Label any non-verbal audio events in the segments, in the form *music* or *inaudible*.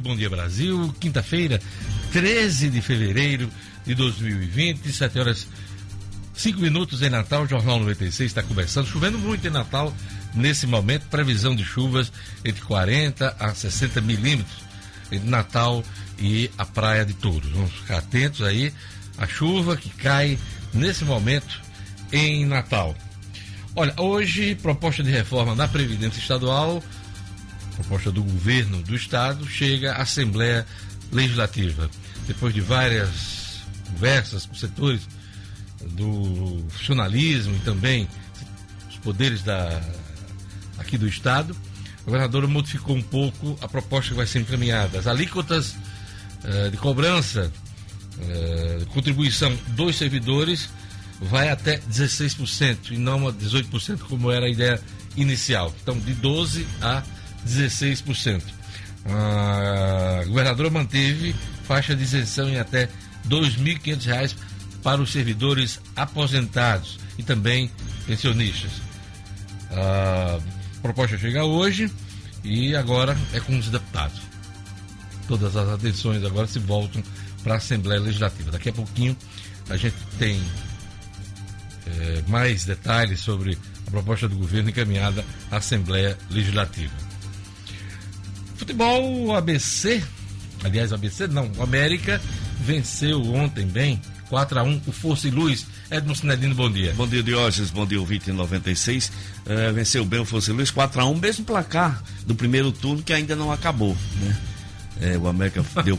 Bom Dia Brasil, quinta-feira, 13 de fevereiro de 2020, 7 horas 5 minutos em Natal, o Jornal 96 está começando, chovendo muito em Natal nesse momento, previsão de chuvas entre 40 a 60 milímetros entre Natal e a Praia de Touros. Vamos ficar atentos aí à chuva que cai nesse momento em Natal. Olha, hoje, proposta de reforma na Previdência Estadual, proposta do governo do Estado, chega à Assembleia Legislativa. Depois de várias conversas com setores do funcionalismo e também os poderes da, aqui do Estado, a governadora modificou um pouco a proposta que vai ser encaminhada. As alíquotas uh, de cobrança, uh, contribuição dos servidores vai até 16% e não a 18% como era a ideia inicial. Então, de 12% a 16%. A governadora manteve faixa de isenção em até R$ 2.500 para os servidores aposentados e também pensionistas. A proposta chega hoje e agora é com os deputados. Todas as atenções agora se voltam para a Assembleia Legislativa. Daqui a pouquinho a gente tem é, mais detalhes sobre a proposta do governo encaminhada à Assembleia Legislativa. Futebol, ABC, aliás, ABC não, o América venceu ontem bem, 4 a 1 o Força e Luz. Edmo Sinedino, bom dia. Bom dia, Diógenes, bom dia, ouvinte 96. É, venceu bem o Força e Luz, 4 a 1 mesmo placar do primeiro turno que ainda não acabou, né? É, o América *laughs* deu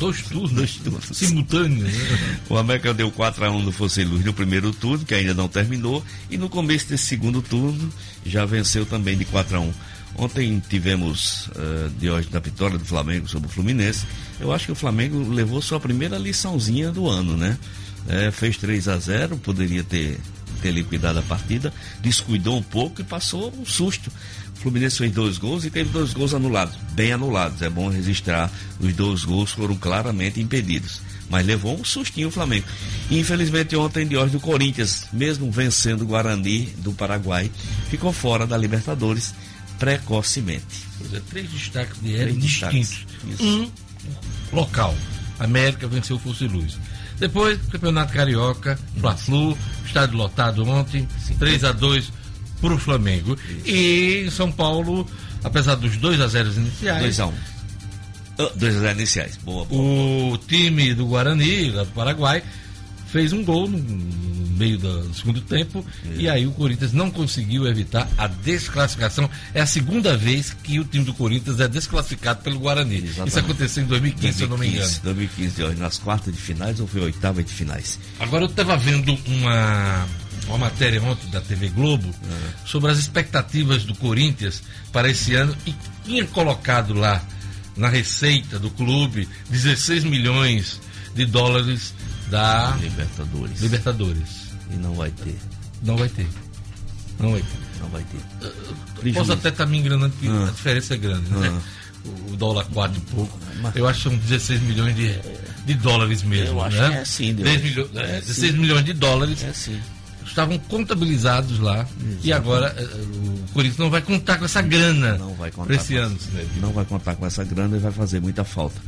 dois turnos, dois turnos simultâneos. Né? O América deu 4 a 1 no Fosse Luz no primeiro turno, que ainda não terminou, e no começo desse segundo turno já venceu também de 4 a 1. Ontem tivemos uh, de hoje da vitória do Flamengo sobre o Fluminense. Eu acho que o Flamengo levou sua primeira liçãozinha do ano, né? É, fez 3 a 0 poderia ter, ter liquidado a partida, descuidou um pouco e passou um susto. O Fluminense fez dois gols e teve dois gols anulados, bem anulados. É bom registrar, os dois gols foram claramente impedidos. Mas levou um sustinho o Flamengo. Infelizmente, ontem, de hoje, do Corinthians, mesmo vencendo o Guarani do Paraguai, ficou fora da Libertadores precocemente. Pois é, três destaques de Hélio distintos. Um local. América venceu o Fosse Luz. Depois, Campeonato Carioca, Fla-Flu, estádio lotado ontem, 3 a 2 para o Flamengo. Isso. E em São Paulo, apesar dos 2 a 0 iniciais. 2 a 1 um. 2 a 0 iniciais. Boa, boa, O boa. time do Guarani, lá do Paraguai, fez um gol no meio do segundo tempo é. e aí o Corinthians não conseguiu evitar a desclassificação. É a segunda vez que o time do Corinthians é desclassificado pelo Guarani. Exatamente. Isso aconteceu em 2015, 2015, se eu não me engano. 2015, hoje, nas quartas de finais ou foi oitava de finais? Agora eu estava vendo uma uma matéria ontem da TV Globo é. sobre as expectativas do Corinthians para esse ano e tinha colocado lá na receita do clube 16 milhões de dólares da Libertadores. Libertadores. E não vai ter. Não vai ter. Não vai ter. Não vai ter. Uh, posso até estar tá me enganando que ah. a diferença é grande, né? Ah. O dólar 4 e pouco. Mas... Eu acho que são 16 milhões de, de dólares mesmo. Eu acho né? que é assim, 10 milho... é, 16 sim. milhões de dólares. É assim estavam contabilizados lá Exatamente. e agora uh, o Corinthians não vai contar com essa grana não vai contar esse ano. Essa, não vai contar com essa grana e vai fazer muita falta.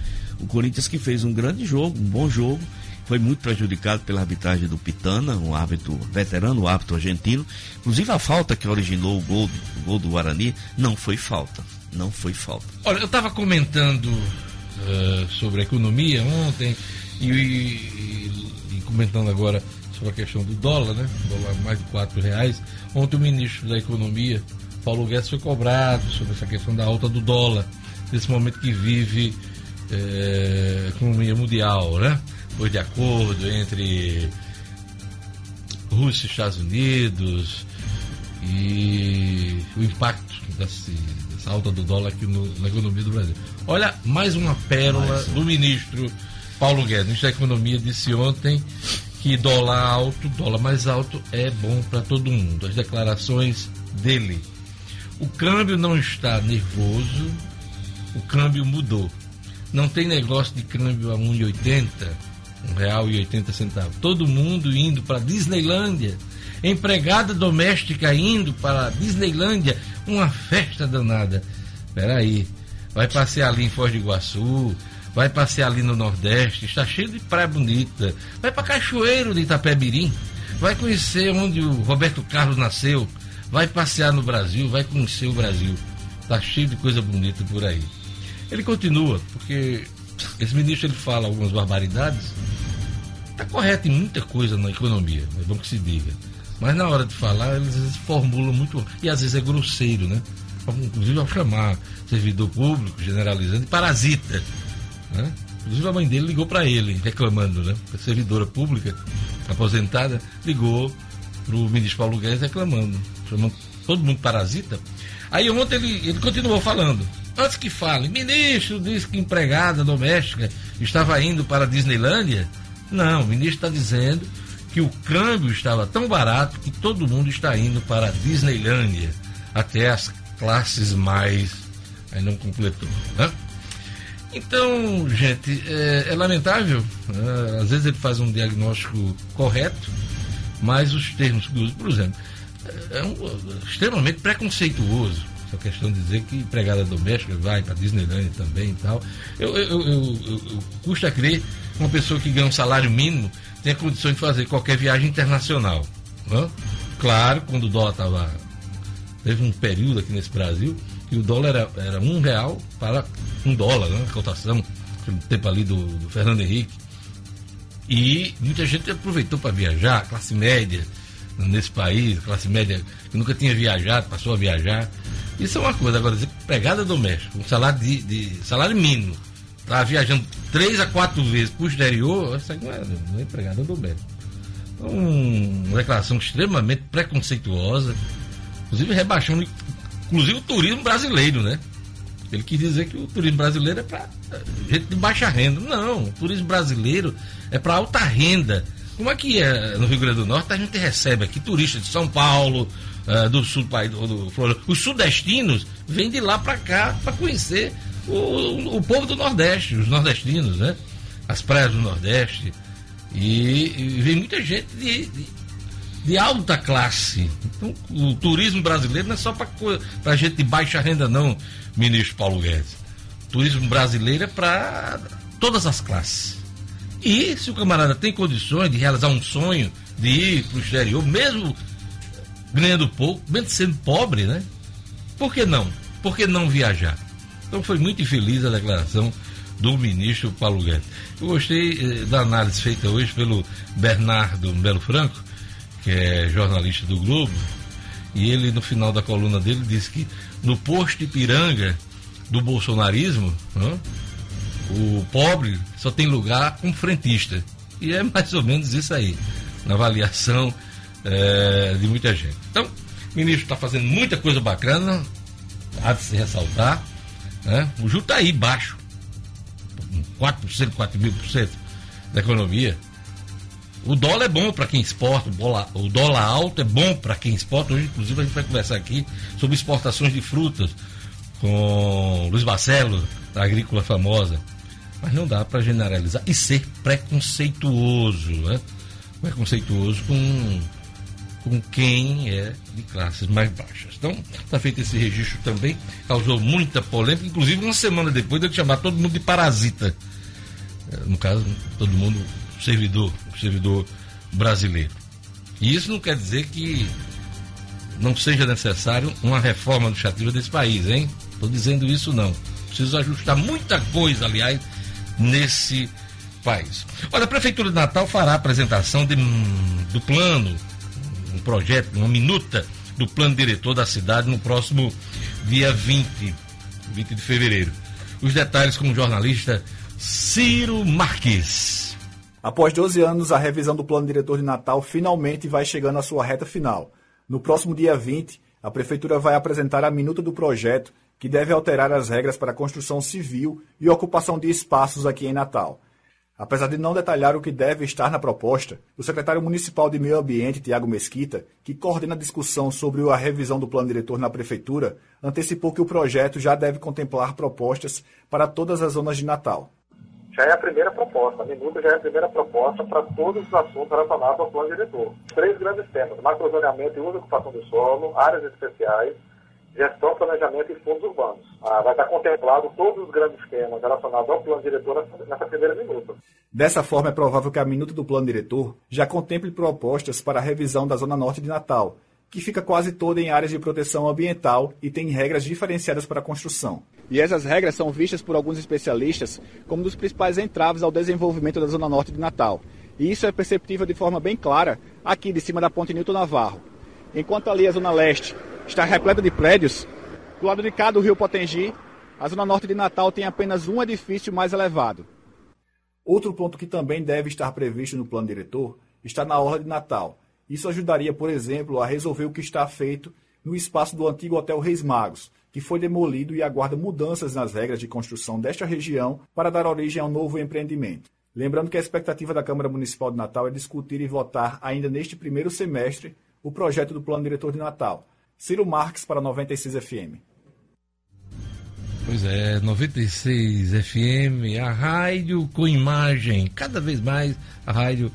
O Corinthians que fez um grande jogo, um bom jogo, foi muito prejudicado pela arbitragem do Pitana, um árbitro veterano, um árbitro argentino. Inclusive a falta que originou o gol, o gol do Guarani não foi falta. Não foi falta. Olha, eu estava comentando uh, sobre a economia ontem e, e, e, comentando agora sobre a questão do dólar, né? O dólar mais de quatro reais. Ontem o ministro da Economia, Paulo Guedes, foi cobrado sobre essa questão da alta do dólar, nesse momento que vive é, a economia mundial, né? Foi de acordo entre Rússia e Estados Unidos e o impacto desse, dessa alta do dólar aqui no, na economia do Brasil. Olha, mais uma pérola mais do ministro Paulo Guedes, ministro da Economia, disse ontem que dólar alto, dólar mais alto é bom para todo mundo. As declarações dele. O câmbio não está nervoso, o câmbio mudou. Não tem negócio de câmbio a 1,80 um real e oitenta centavos. Todo mundo indo para Disneylândia, empregada doméstica indo para Disneylândia, uma festa danada. Espera aí, vai passear ali em Foz do Iguaçu, vai passear ali no Nordeste, está cheio de praia bonita. Vai para Cachoeiro de Itapemirim, vai conhecer onde o Roberto Carlos nasceu, vai passear no Brasil, vai conhecer o Brasil. Está cheio de coisa bonita por aí. Ele continua, porque esse ministro ele fala algumas barbaridades. Está correto em muita coisa na economia, é bom que se diga. Mas na hora de falar, eles, formulam muito. E às vezes é grosseiro, né? Inclusive ao chamar servidor público, generalizando, de parasita. Né? Inclusive a mãe dele ligou para ele, reclamando, né? A servidora pública, aposentada, ligou para o ministro Paulo Guedes reclamando, chamando todo mundo parasita. Aí ontem ele, ele continuou falando. Antes que fale, ministro disse que empregada doméstica estava indo para a Disneylândia. Não, o ministro está dizendo que o câmbio estava tão barato que todo mundo está indo para a Disneylândia. Até as classes mais. Aí não completou. Né? Então, gente, é, é lamentável. É, às vezes ele faz um diagnóstico correto, mas os termos que usa, por exemplo, é, é um, extremamente preconceituoso. Essa questão de dizer que empregada doméstica vai para Disneyland também e tal. Eu, eu, eu, eu, custa crer que uma pessoa que ganha um salário mínimo tenha condições de fazer qualquer viagem internacional. Né? Claro, quando o dólar estava. Teve um período aqui nesse Brasil que o dólar era, era um real para um dólar, né? A cotação, no tempo ali do, do Fernando Henrique. E muita gente aproveitou para viajar, classe média nesse país, classe média que nunca tinha viajado, passou a viajar. Isso é uma coisa. Agora, dizer pegada doméstica, um salário de, de salário mínimo, tá viajando três a quatro vezes para o exterior, essa não é, não é empregada doméstica. Então, uma declaração extremamente preconceituosa, inclusive rebaixando inclusive o turismo brasileiro, né? Ele quis dizer que o turismo brasileiro é para gente de baixa renda. Não, o turismo brasileiro é para alta renda. Como é que é no Rio Grande do Norte? A gente recebe aqui turistas de São Paulo, uh, do sul do país, do, do, Os sudestinos vêm de lá para cá para conhecer o, o, o, povo do Nordeste, os nordestinos, né? As praias do Nordeste. E, e vem muita gente de, de de alta classe. Então, o turismo brasileiro não é só para gente de baixa renda, não, ministro Paulo Guedes. O turismo brasileiro é para todas as classes. E se o camarada tem condições de realizar um sonho, de ir para o exterior, mesmo ganhando pouco, mesmo sendo pobre, né? Por que não? Por que não viajar? Então foi muito infeliz a declaração do ministro Paulo Guedes. Eu gostei eh, da análise feita hoje pelo Bernardo Belo Franco, que é jornalista do Globo, e ele, no final da coluna dele, disse que no posto Ipiranga do bolsonarismo, né, o pobre só tem lugar como frentista. E é mais ou menos isso aí, na avaliação é, de muita gente. Então, o ministro está fazendo muita coisa bacana, há de se ressaltar. Né? O juro está aí baixo, 4%, 4 mil por cento da economia. O dólar é bom para quem exporta, o dólar, o dólar alto é bom para quem exporta. Hoje, inclusive, a gente vai conversar aqui sobre exportações de frutas com Luiz Barcelo, da Agrícola Famosa. Mas não dá para generalizar e ser preconceituoso, né? Preconceituoso com, com quem é de classes mais baixas. Então, está feito esse registro também, causou muita polêmica, inclusive uma semana depois de chamar todo mundo de parasita. É, no caso, todo mundo servidor, servidor brasileiro. E isso não quer dizer que não seja necessário uma reforma administrativa desse país, hein? Estou dizendo isso não. Precisa ajustar muita coisa, aliás, nesse país. Olha, a Prefeitura de Natal fará a apresentação de, do plano, um projeto, uma minuta do plano diretor da cidade no próximo dia 20, 20 de fevereiro. Os detalhes com o jornalista Ciro Marques. Após 12 anos, a revisão do Plano Diretor de Natal finalmente vai chegando à sua reta final. No próximo dia 20, a Prefeitura vai apresentar a minuta do projeto, que deve alterar as regras para construção civil e ocupação de espaços aqui em Natal. Apesar de não detalhar o que deve estar na proposta, o secretário municipal de Meio Ambiente, Tiago Mesquita, que coordena a discussão sobre a revisão do plano diretor na prefeitura, antecipou que o projeto já deve contemplar propostas para todas as zonas de Natal já é a primeira proposta. A minuta já é a primeira proposta para todos os assuntos relacionados ao plano diretor. Três grandes temas: macrozoneamento e uso e ocupação do solo, áreas especiais gestão, planejamento e fundos urbanos. Ah, vai estar contemplado todos os grandes temas relacionados ao plano diretor nessa primeira minuta. Dessa forma, é provável que a minuta do plano diretor já contemple propostas para a revisão da Zona Norte de Natal, que fica quase toda em áreas de proteção ambiental e tem regras diferenciadas para a construção. E essas regras são vistas por alguns especialistas como um dos principais entraves ao desenvolvimento da Zona Norte de Natal. E isso é perceptível de forma bem clara aqui de cima da Ponte Newton Navarro. Enquanto ali a Zona Leste está repleta de prédios, do lado de cá do Rio Potengi, a Zona Norte de Natal tem apenas um edifício mais elevado. Outro ponto que também deve estar previsto no plano diretor está na Orla de Natal, isso ajudaria, por exemplo, a resolver o que está feito no espaço do antigo Hotel Reis Magos, que foi demolido e aguarda mudanças nas regras de construção desta região para dar origem a um novo empreendimento. Lembrando que a expectativa da Câmara Municipal de Natal é discutir e votar ainda neste primeiro semestre o projeto do Plano Diretor de Natal. Ciro Marques para 96 FM. Pois é, 96 FM, a rádio com imagem, cada vez mais a rádio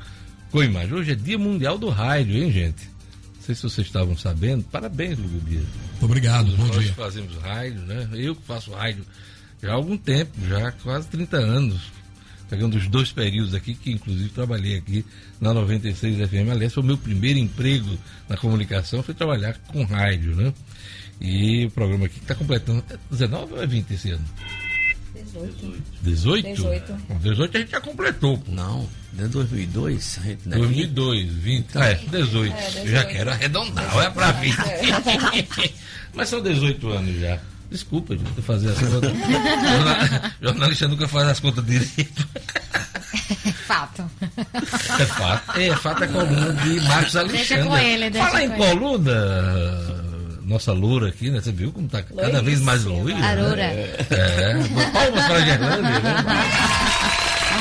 com imagem. Hoje é Dia Mundial do Rádio, hein, gente? Não sei se vocês estavam sabendo. Parabéns, Lugo Dias. Obrigado, bom Nós dia. Nós fazemos rádio, né? Eu que faço rádio já há algum tempo, já há quase 30 anos. Pegando os dois períodos aqui, que inclusive trabalhei aqui na 96 FM. Aliás, foi o meu primeiro emprego na comunicação, foi trabalhar com rádio, né? E o programa aqui está completando. 19 ou é 20 esse ano? 18. 18? 18. 18 a gente já completou. Pô. Não, de 2002, a gente não é 2002, 20. Ah, é, 18. É, 18. Já quero arredondar, olha pra 20. *laughs* Mas são 18 anos já. Desculpa, gente, fazer as contas. *laughs* Jornal- Jornalista nunca faz as contas direito. *laughs* Fato. É fato. É, fato é coluna de Marcos Alexandre. com ele, deixa Fala em ele. coluna, nossa loura aqui, né? Você viu como tá cada vez mais loira? né? Aroura. É. Palmas pra Gerlândia, né?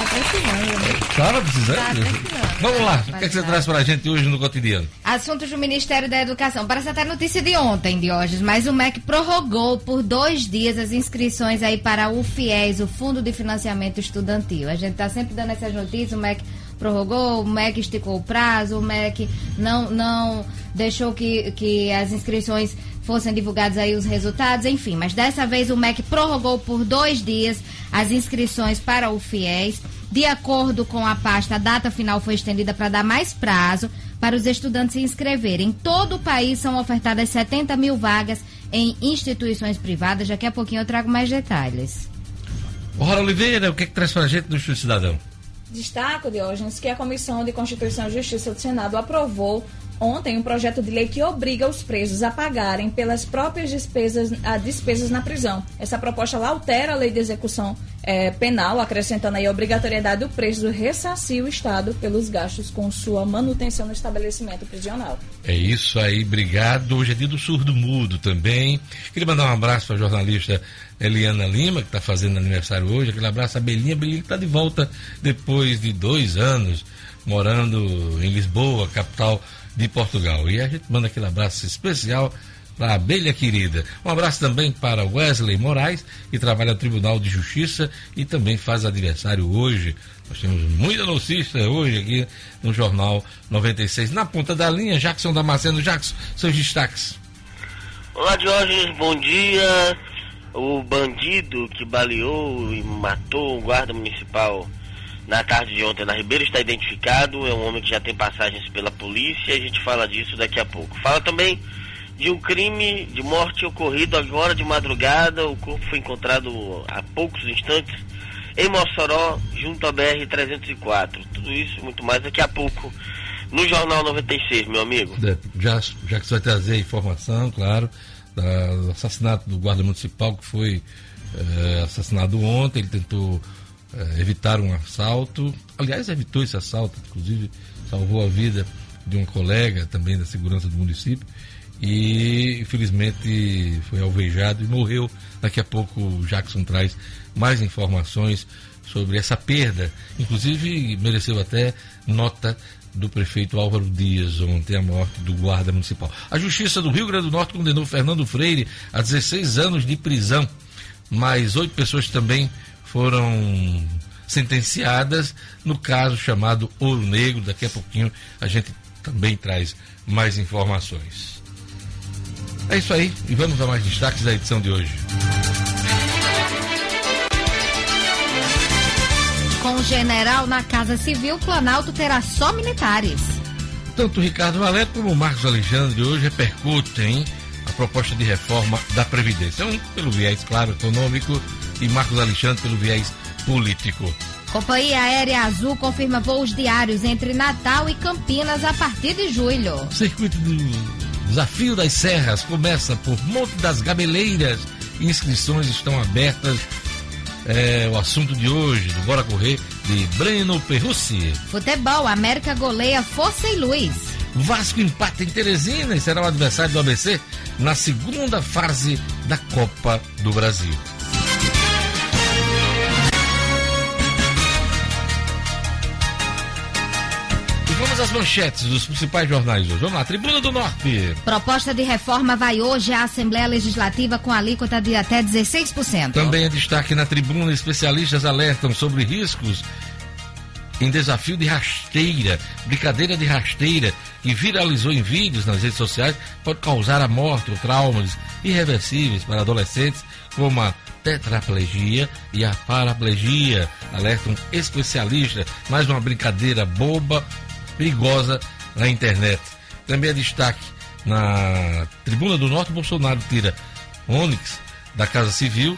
Ah, precisando, né? Tava precisando? Tá precisando. Vamos lá, o que, é que você traz pra gente hoje no cotidiano? Assuntos do Ministério da Educação. Parece até notícia de ontem, Diógenes, mas o MEC prorrogou por dois dias as inscrições aí para o FIES, o Fundo de Financiamento Estudantil. A gente está sempre dando essas notícias, o MEC prorrogou, o MEC esticou o prazo, o MEC não, não deixou que, que as inscrições fossem divulgados aí os resultados, enfim. Mas dessa vez o MEC prorrogou por dois dias as inscrições para o FIES. De acordo com a pasta, a data final foi estendida para dar mais prazo para os estudantes se inscreverem. Em todo o país são ofertadas 70 mil vagas em instituições privadas. Daqui a pouquinho eu trago mais detalhes. Rora Oliveira, o que, é que traz pra gente do Instituto Cidadão? Destaco, Diógenes, que a Comissão de Constituição e Justiça do Senado aprovou ontem um projeto de lei que obriga os presos a pagarem pelas próprias despesas, a despesas na prisão. Essa proposta altera a lei de execução eh, penal, acrescentando aí a obrigatoriedade do preso ressarcir o Estado pelos gastos com sua manutenção no estabelecimento prisional. É isso aí, obrigado. Hoje é dia do surdo mudo também. Queria mandar um abraço para a jornalista Eliana Lima, que está fazendo aniversário hoje. Aquele abraço a Belinha. Belinha que está de volta depois de dois anos morando em Lisboa, capital de Portugal. E a gente manda aquele abraço especial para a abelha querida. Um abraço também para Wesley Moraes, que trabalha no Tribunal de Justiça e também faz aniversário hoje. Nós temos muita notícia hoje aqui no Jornal 96. Na ponta da linha, Jackson Damasceno. Jackson, seus destaques. Olá, Diógenes, bom dia. O bandido que baleou e matou o guarda municipal na tarde de ontem na Ribeira está identificado. É um homem que já tem passagens pela polícia a gente fala disso daqui a pouco. Fala também de um crime de morte ocorrido agora de madrugada. O corpo foi encontrado há poucos instantes em Mossoró, junto à BR-304. Tudo isso e muito mais daqui a pouco no Jornal 96, meu amigo. É, Já, já que você vai trazer a informação, claro, da- do assassinato do guarda municipal que foi eh, assassinado ontem. Ele tentou eh, evitar um assalto. Aliás, evitou esse assalto, inclusive salvou a vida de um colega também da segurança do município. E infelizmente foi alvejado e morreu. Daqui a pouco o Jackson traz mais informações sobre essa perda. Inclusive, mereceu até nota do prefeito Álvaro Dias ontem a morte do guarda municipal. A Justiça do Rio Grande do Norte condenou Fernando Freire a 16 anos de prisão. Mais oito pessoas também foram sentenciadas no caso chamado Ouro Negro. Daqui a pouquinho a gente também traz mais informações. É isso aí, e vamos a mais destaques da edição de hoje. Com o general na Casa Civil, Planalto terá só militares. Tanto Ricardo Valé como Marcos Alexandre hoje repercutem a proposta de reforma da Previdência. Um pelo viés, claro, econômico e Marcos Alexandre pelo viés político. Companhia Aérea Azul confirma voos diários entre Natal e Campinas a partir de julho. O circuito do Desafio das Serras começa por Monte das Gabeleiras. Inscrições estão abertas. É o assunto de hoje, do Bora Correr, de Breno Perrucci. Futebol, América goleia Força e Luz. Vasco empata em Teresina e será o adversário do ABC na segunda fase da Copa do Brasil. Às manchetes dos principais jornais hoje. Vamos lá, Tribuna do Norte. Proposta de reforma vai hoje à Assembleia Legislativa com alíquota de até 16%. Também é destaque na tribuna, especialistas alertam sobre riscos em desafio de rasteira, brincadeira de rasteira, que viralizou em vídeos nas redes sociais, pode causar a morte ou traumas irreversíveis para adolescentes, como a tetraplegia e a paraplegia. Alertam especialistas, mais uma brincadeira boba, perigosa na internet. Também é destaque na Tribuna do Norte, Bolsonaro tira Onyx da Casa Civil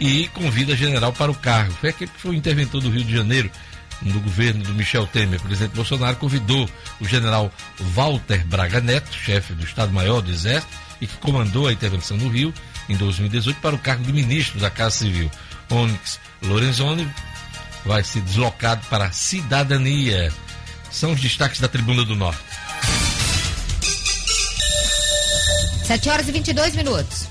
e convida general para o cargo. Foi aquele que foi o interventor do Rio de Janeiro, no governo do Michel Temer. O presidente Bolsonaro convidou o general Walter Braga Neto, chefe do Estado-Maior do Exército, e que comandou a intervenção no Rio em 2018 para o cargo de ministro da Casa Civil. Onyx Lorenzoni vai ser deslocado para a cidadania. São os destaques da Tribuna do Norte. 7 horas e 22 minutos.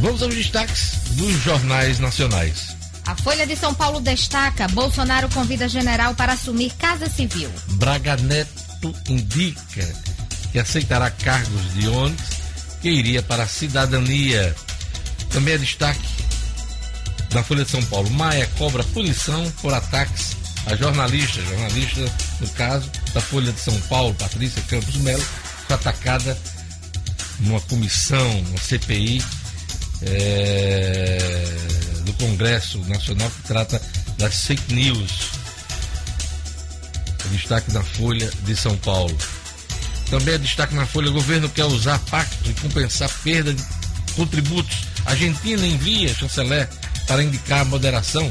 Vamos aos destaques dos jornais nacionais. A Folha de São Paulo destaca: Bolsonaro convida general para assumir Casa Civil. Braga Neto indica que aceitará cargos de ônibus que iria para a cidadania. Também é destaque da Folha de São Paulo. Maia cobra punição por ataques a jornalista, jornalista, no caso, da Folha de São Paulo, Patrícia Campos Melo, foi atacada numa comissão, uma CPI é, do Congresso Nacional que trata das fake news. Destaque na Folha de São Paulo. Também é destaque na Folha: o governo quer usar pacto e compensar perda de contributos. Argentina envia chanceler para indicar moderação.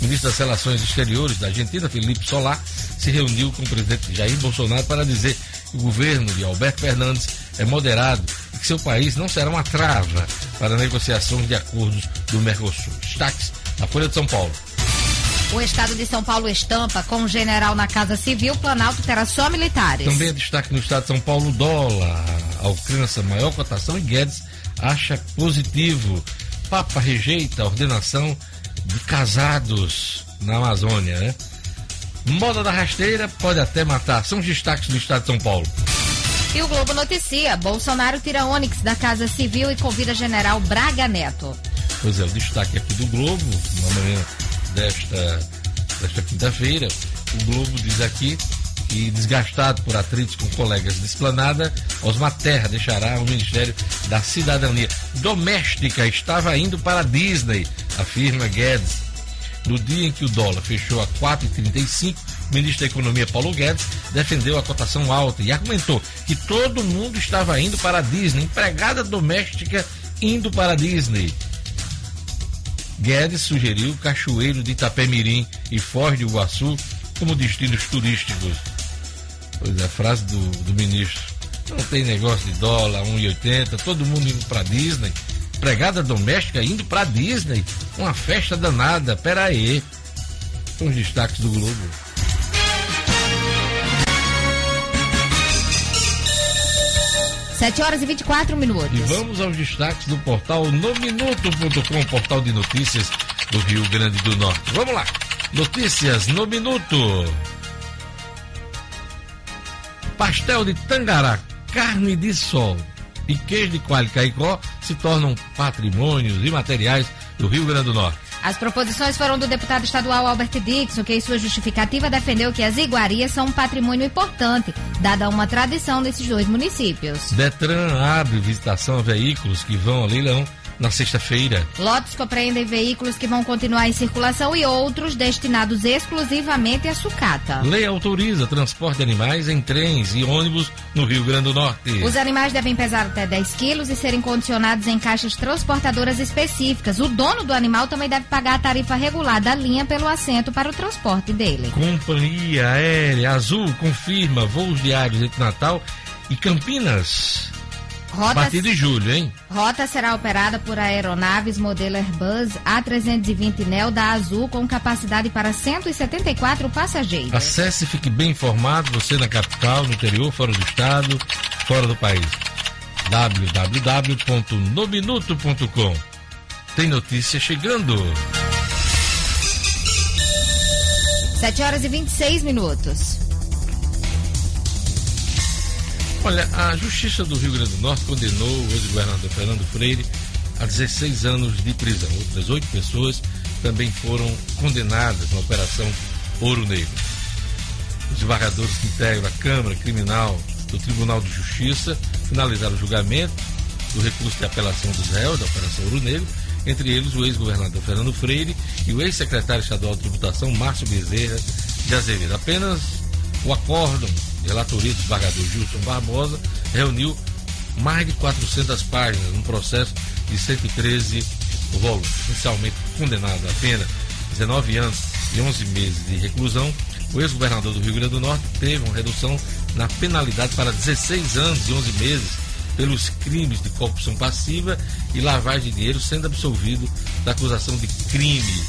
Ministro das Relações Exteriores da Argentina, Felipe Solar, se reuniu com o presidente Jair Bolsonaro para dizer que o governo de Alberto Fernandes é moderado e que seu país não será uma trava para negociações de acordos do Mercosul. Destaques na Folha de São Paulo. O estado de São Paulo estampa com o general na Casa Civil, Planalto terá só militares. Também é destaque no estado de São Paulo, dólar alcança maior cotação e Guedes acha positivo. Papa rejeita a ordenação de casados na Amazônia, né? Moda da rasteira pode até matar. São os destaques do estado de São Paulo. E o Globo noticia: Bolsonaro tira Onyx da Casa Civil e convida general Braga Neto. Pois é, o destaque aqui do Globo, na manhã desta, desta quinta-feira, o Globo diz aqui que, desgastado por atritos com colegas de esplanada, Osmar Terra deixará o Ministério da Cidadania. Doméstica estava indo para a Disney, afirma Guedes. No dia em que o dólar fechou a 4,35, o ministro da Economia Paulo Guedes defendeu a cotação alta e argumentou que todo mundo estava indo para a Disney, empregada doméstica indo para a Disney. Guedes sugeriu Cachoeiro de Itapemirim e Foz do Iguaçu como destinos turísticos. Pois é, a frase do, do ministro. Não tem negócio de dólar, 1,80, todo mundo indo para Disney. Empregada doméstica indo para Disney. Uma festa danada. Pera aí. São os destaques do Globo. Sete horas e 24 minutos. E vamos aos destaques do portal nominuto.com, portal de notícias do Rio Grande do Norte. Vamos lá. Notícias no Minuto. Pastel de tangará, carne de sol e queijo de coalho caicó se tornam patrimônios imateriais do Rio Grande do Norte. As proposições foram do deputado estadual Albert Dixon, que em sua justificativa defendeu que as iguarias são um patrimônio importante, dada uma tradição nesses dois municípios. Detran abre visitação a veículos que vão ao leilão na sexta-feira. Lotes compreendem veículos que vão continuar em circulação e outros destinados exclusivamente à sucata. Lei autoriza transporte de animais em trens e ônibus no Rio Grande do Norte. Os animais devem pesar até 10 quilos e serem condicionados em caixas transportadoras específicas. O dono do animal também deve pagar a tarifa regular da linha pelo assento para o transporte dele. Companhia Aérea Azul confirma voos diários entre Natal e Campinas. Rota, A partir de julho, hein? Rota será operada por aeronaves modelo Airbus A320 Neo da Azul com capacidade para 174 passageiros. Acesse e fique bem informado, você na capital, no interior, fora do estado, fora do país. www.nominuto.com Tem notícia chegando. 7 horas e 26 minutos. Olha, a Justiça do Rio Grande do Norte condenou o ex-governador Fernando Freire a 16 anos de prisão. Outras oito pessoas também foram condenadas na Operação Ouro Negro. Os desembargadores que integram a Câmara Criminal do Tribunal de Justiça finalizaram o julgamento do recurso de apelação dos réus da Operação Ouro Negro, entre eles o ex-governador Fernando Freire e o ex-secretário estadual de Tributação Márcio Bezerra de Azevedo. Apenas o acórdão relatoria do desembargador Gilson Barbosa reuniu mais de 400 páginas num processo de 113 volumes. Inicialmente condenado a pena 19 anos e 11 meses de reclusão, o ex-governador do Rio Grande do Norte teve uma redução na penalidade para 16 anos e 11 meses pelos crimes de corrupção passiva e lavagem de dinheiro, sendo absolvido da acusação de crime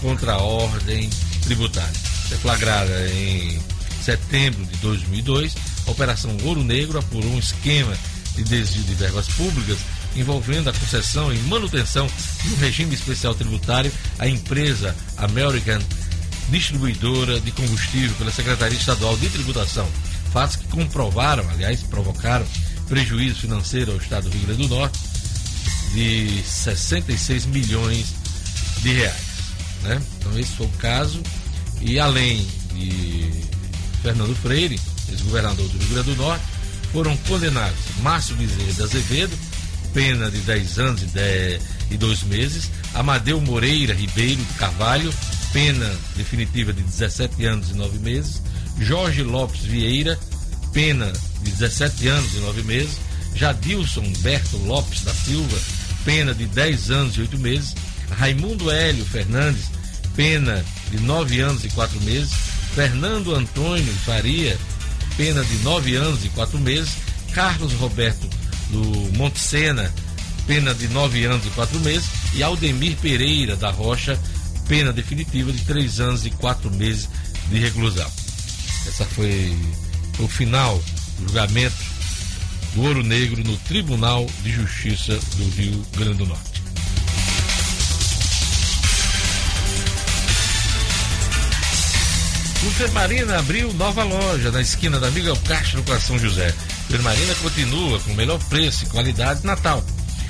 contra a ordem tributária. Deflagrada em setembro de 2002, a Operação Ouro Negro apurou um esquema de desvio de verbas públicas envolvendo a concessão e manutenção de um regime especial tributário à empresa American Distribuidora de Combustível pela Secretaria Estadual de Tributação. Fatos que comprovaram, aliás, provocaram prejuízo financeiro ao Estado do Rio Grande do Norte de 66 milhões de reais. Né? Então esse foi o caso. E além de Fernando Freire, ex-governador do Rio Grande do Norte, foram condenados. Márcio Bezerra de Azevedo, pena de 10 anos e, 10, e 2 meses, Amadeu Moreira Ribeiro Carvalho, pena definitiva de 17 anos e 9 meses, Jorge Lopes Vieira, pena de 17 anos e 9 meses, Jadilson Humberto Lopes da Silva, pena de 10 anos e 8 meses, Raimundo Hélio Fernandes, pena de 9 anos e 4 meses, Fernando Antônio Faria, pena de 9 anos e 4 meses, Carlos Roberto do Monte Sena, pena de 9 anos e 4 meses, e Aldemir Pereira da Rocha, pena definitiva de 3 anos e 4 meses de reclusão. Essa foi o final do julgamento do Ouro Negro no Tribunal de Justiça do Rio Grande do Norte. O Fermarina abriu nova loja na esquina da Miguel Castro com a São José. Fermarina continua com o melhor preço e qualidade Natal.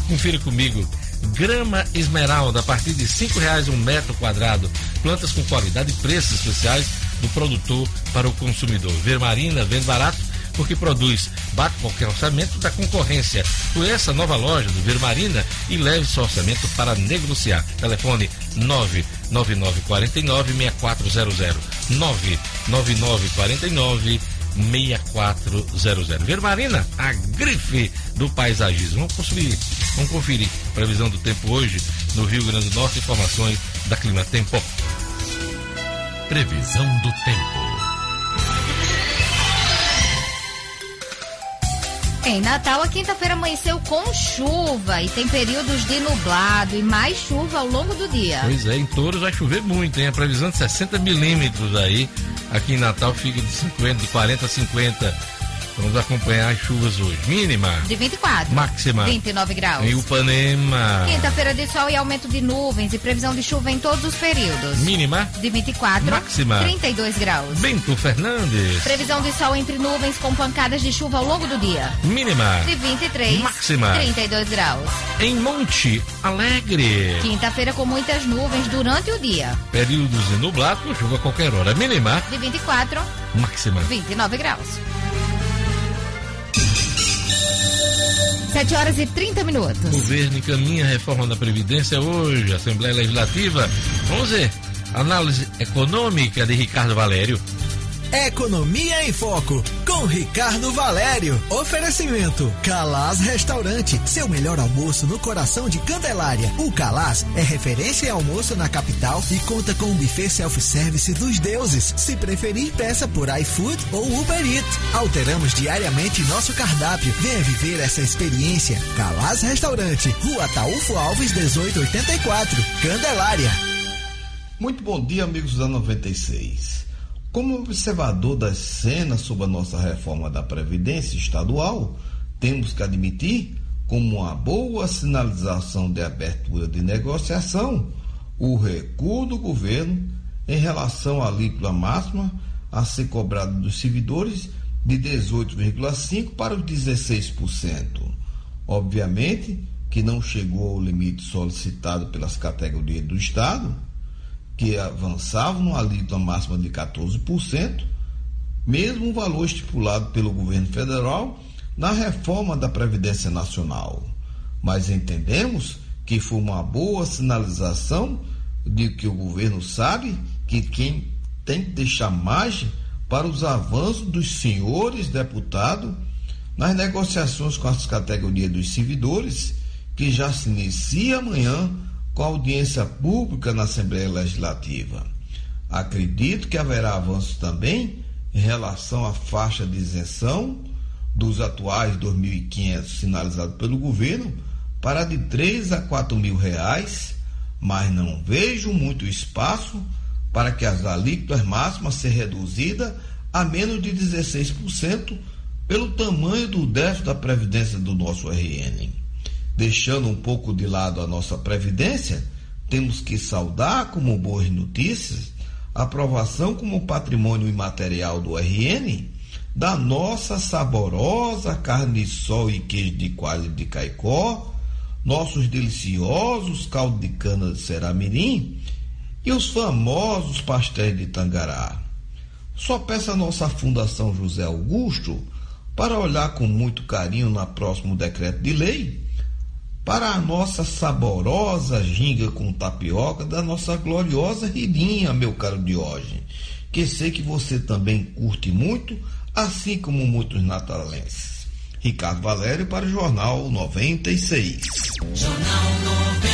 Confira comigo. Grama esmeralda a partir de cinco reais um metro quadrado. Plantas com qualidade e preços especiais do produtor para o consumidor. Vermarina vende barato porque produz. Bate qualquer orçamento da concorrência. Conheça a nova loja do Vermarina e leve seu orçamento para negociar. Telefone 99949 6400. 99949 6400. Vermarina, a grife do paisagismo. Vamos conferir, vamos conferir previsão do tempo hoje no Rio Grande do Norte. Informações da Clima Tempo. Previsão do tempo. Em Natal, a quinta-feira amanheceu com chuva e tem períodos de nublado e mais chuva ao longo do dia. Pois é, em Touros vai chover muito, hein? A previsão de 60 milímetros aí. Aqui em Natal fica de 50, de 40 a 50 Vamos acompanhar as chuvas hoje. Mínima. De 24. Máxima. 29 graus. Em Upanema. Quinta-feira de sol e aumento de nuvens e previsão de chuva em todos os períodos. Mínima. De 24. Máxima. 32 graus. Bento Fernandes. Previsão de sol entre nuvens com pancadas de chuva ao longo do dia. Mínima. De 23. Máxima. 32 graus. Em Monte Alegre. Quinta-feira com muitas nuvens durante o dia. Períodos de nublado com chuva a qualquer hora. Mínima. De 24. Máxima. 29 graus. 7 horas e 30 minutos. Governo encaminha a reforma da Previdência hoje, Assembleia Legislativa. Vamos ver. Análise econômica de Ricardo Valério. Economia em Foco, com Ricardo Valério. Oferecimento: Calaz Restaurante, seu melhor almoço no coração de Candelária. O Calaz é referência em almoço na capital e conta com um buffet self-service dos deuses. Se preferir, peça por iFood ou Uber Eats. Alteramos diariamente nosso cardápio. Venha viver essa experiência. Calaz Restaurante, Rua Taúfo Alves, 1884, Candelária. Muito bom dia, amigos da 96. Como observador das cenas sobre a nossa reforma da Previdência Estadual, temos que admitir, como uma boa sinalização de abertura de negociação, o recuo do governo em relação à alíquota máxima a ser cobrada dos servidores de 18,5% para os 16%. Obviamente que não chegou ao limite solicitado pelas categorias do Estado que avançavam no alíquota máxima de 14%, mesmo o valor estipulado pelo governo federal na reforma da Previdência Nacional. Mas entendemos que foi uma boa sinalização de que o governo sabe que quem tem que deixar margem para os avanços dos senhores deputados nas negociações com as categorias dos servidores, que já se inicia amanhã com audiência pública na Assembleia Legislativa. Acredito que haverá avanço também em relação à faixa de isenção dos atuais 2.500 sinalizados pelo governo para de 3 a 4 mil reais, mas não vejo muito espaço para que as alíquotas máximas sejam reduzidas a menos de 16% pelo tamanho do déficit da Previdência do nosso RN deixando um pouco de lado a nossa previdência, temos que saudar como boas notícias a aprovação como patrimônio imaterial do RN da nossa saborosa carne de sol e queijo de coalho de Caicó, nossos deliciosos caldo de cana de Ceramirim e os famosos pastéis de Tangará. Só peço a nossa Fundação José Augusto para olhar com muito carinho no próximo decreto de lei para a nossa saborosa ginga com tapioca da nossa gloriosa Ririnha, meu caro Diógenes, que sei que você também curte muito, assim como muitos natalenses. Ricardo Valério para o Jornal 96. Jornal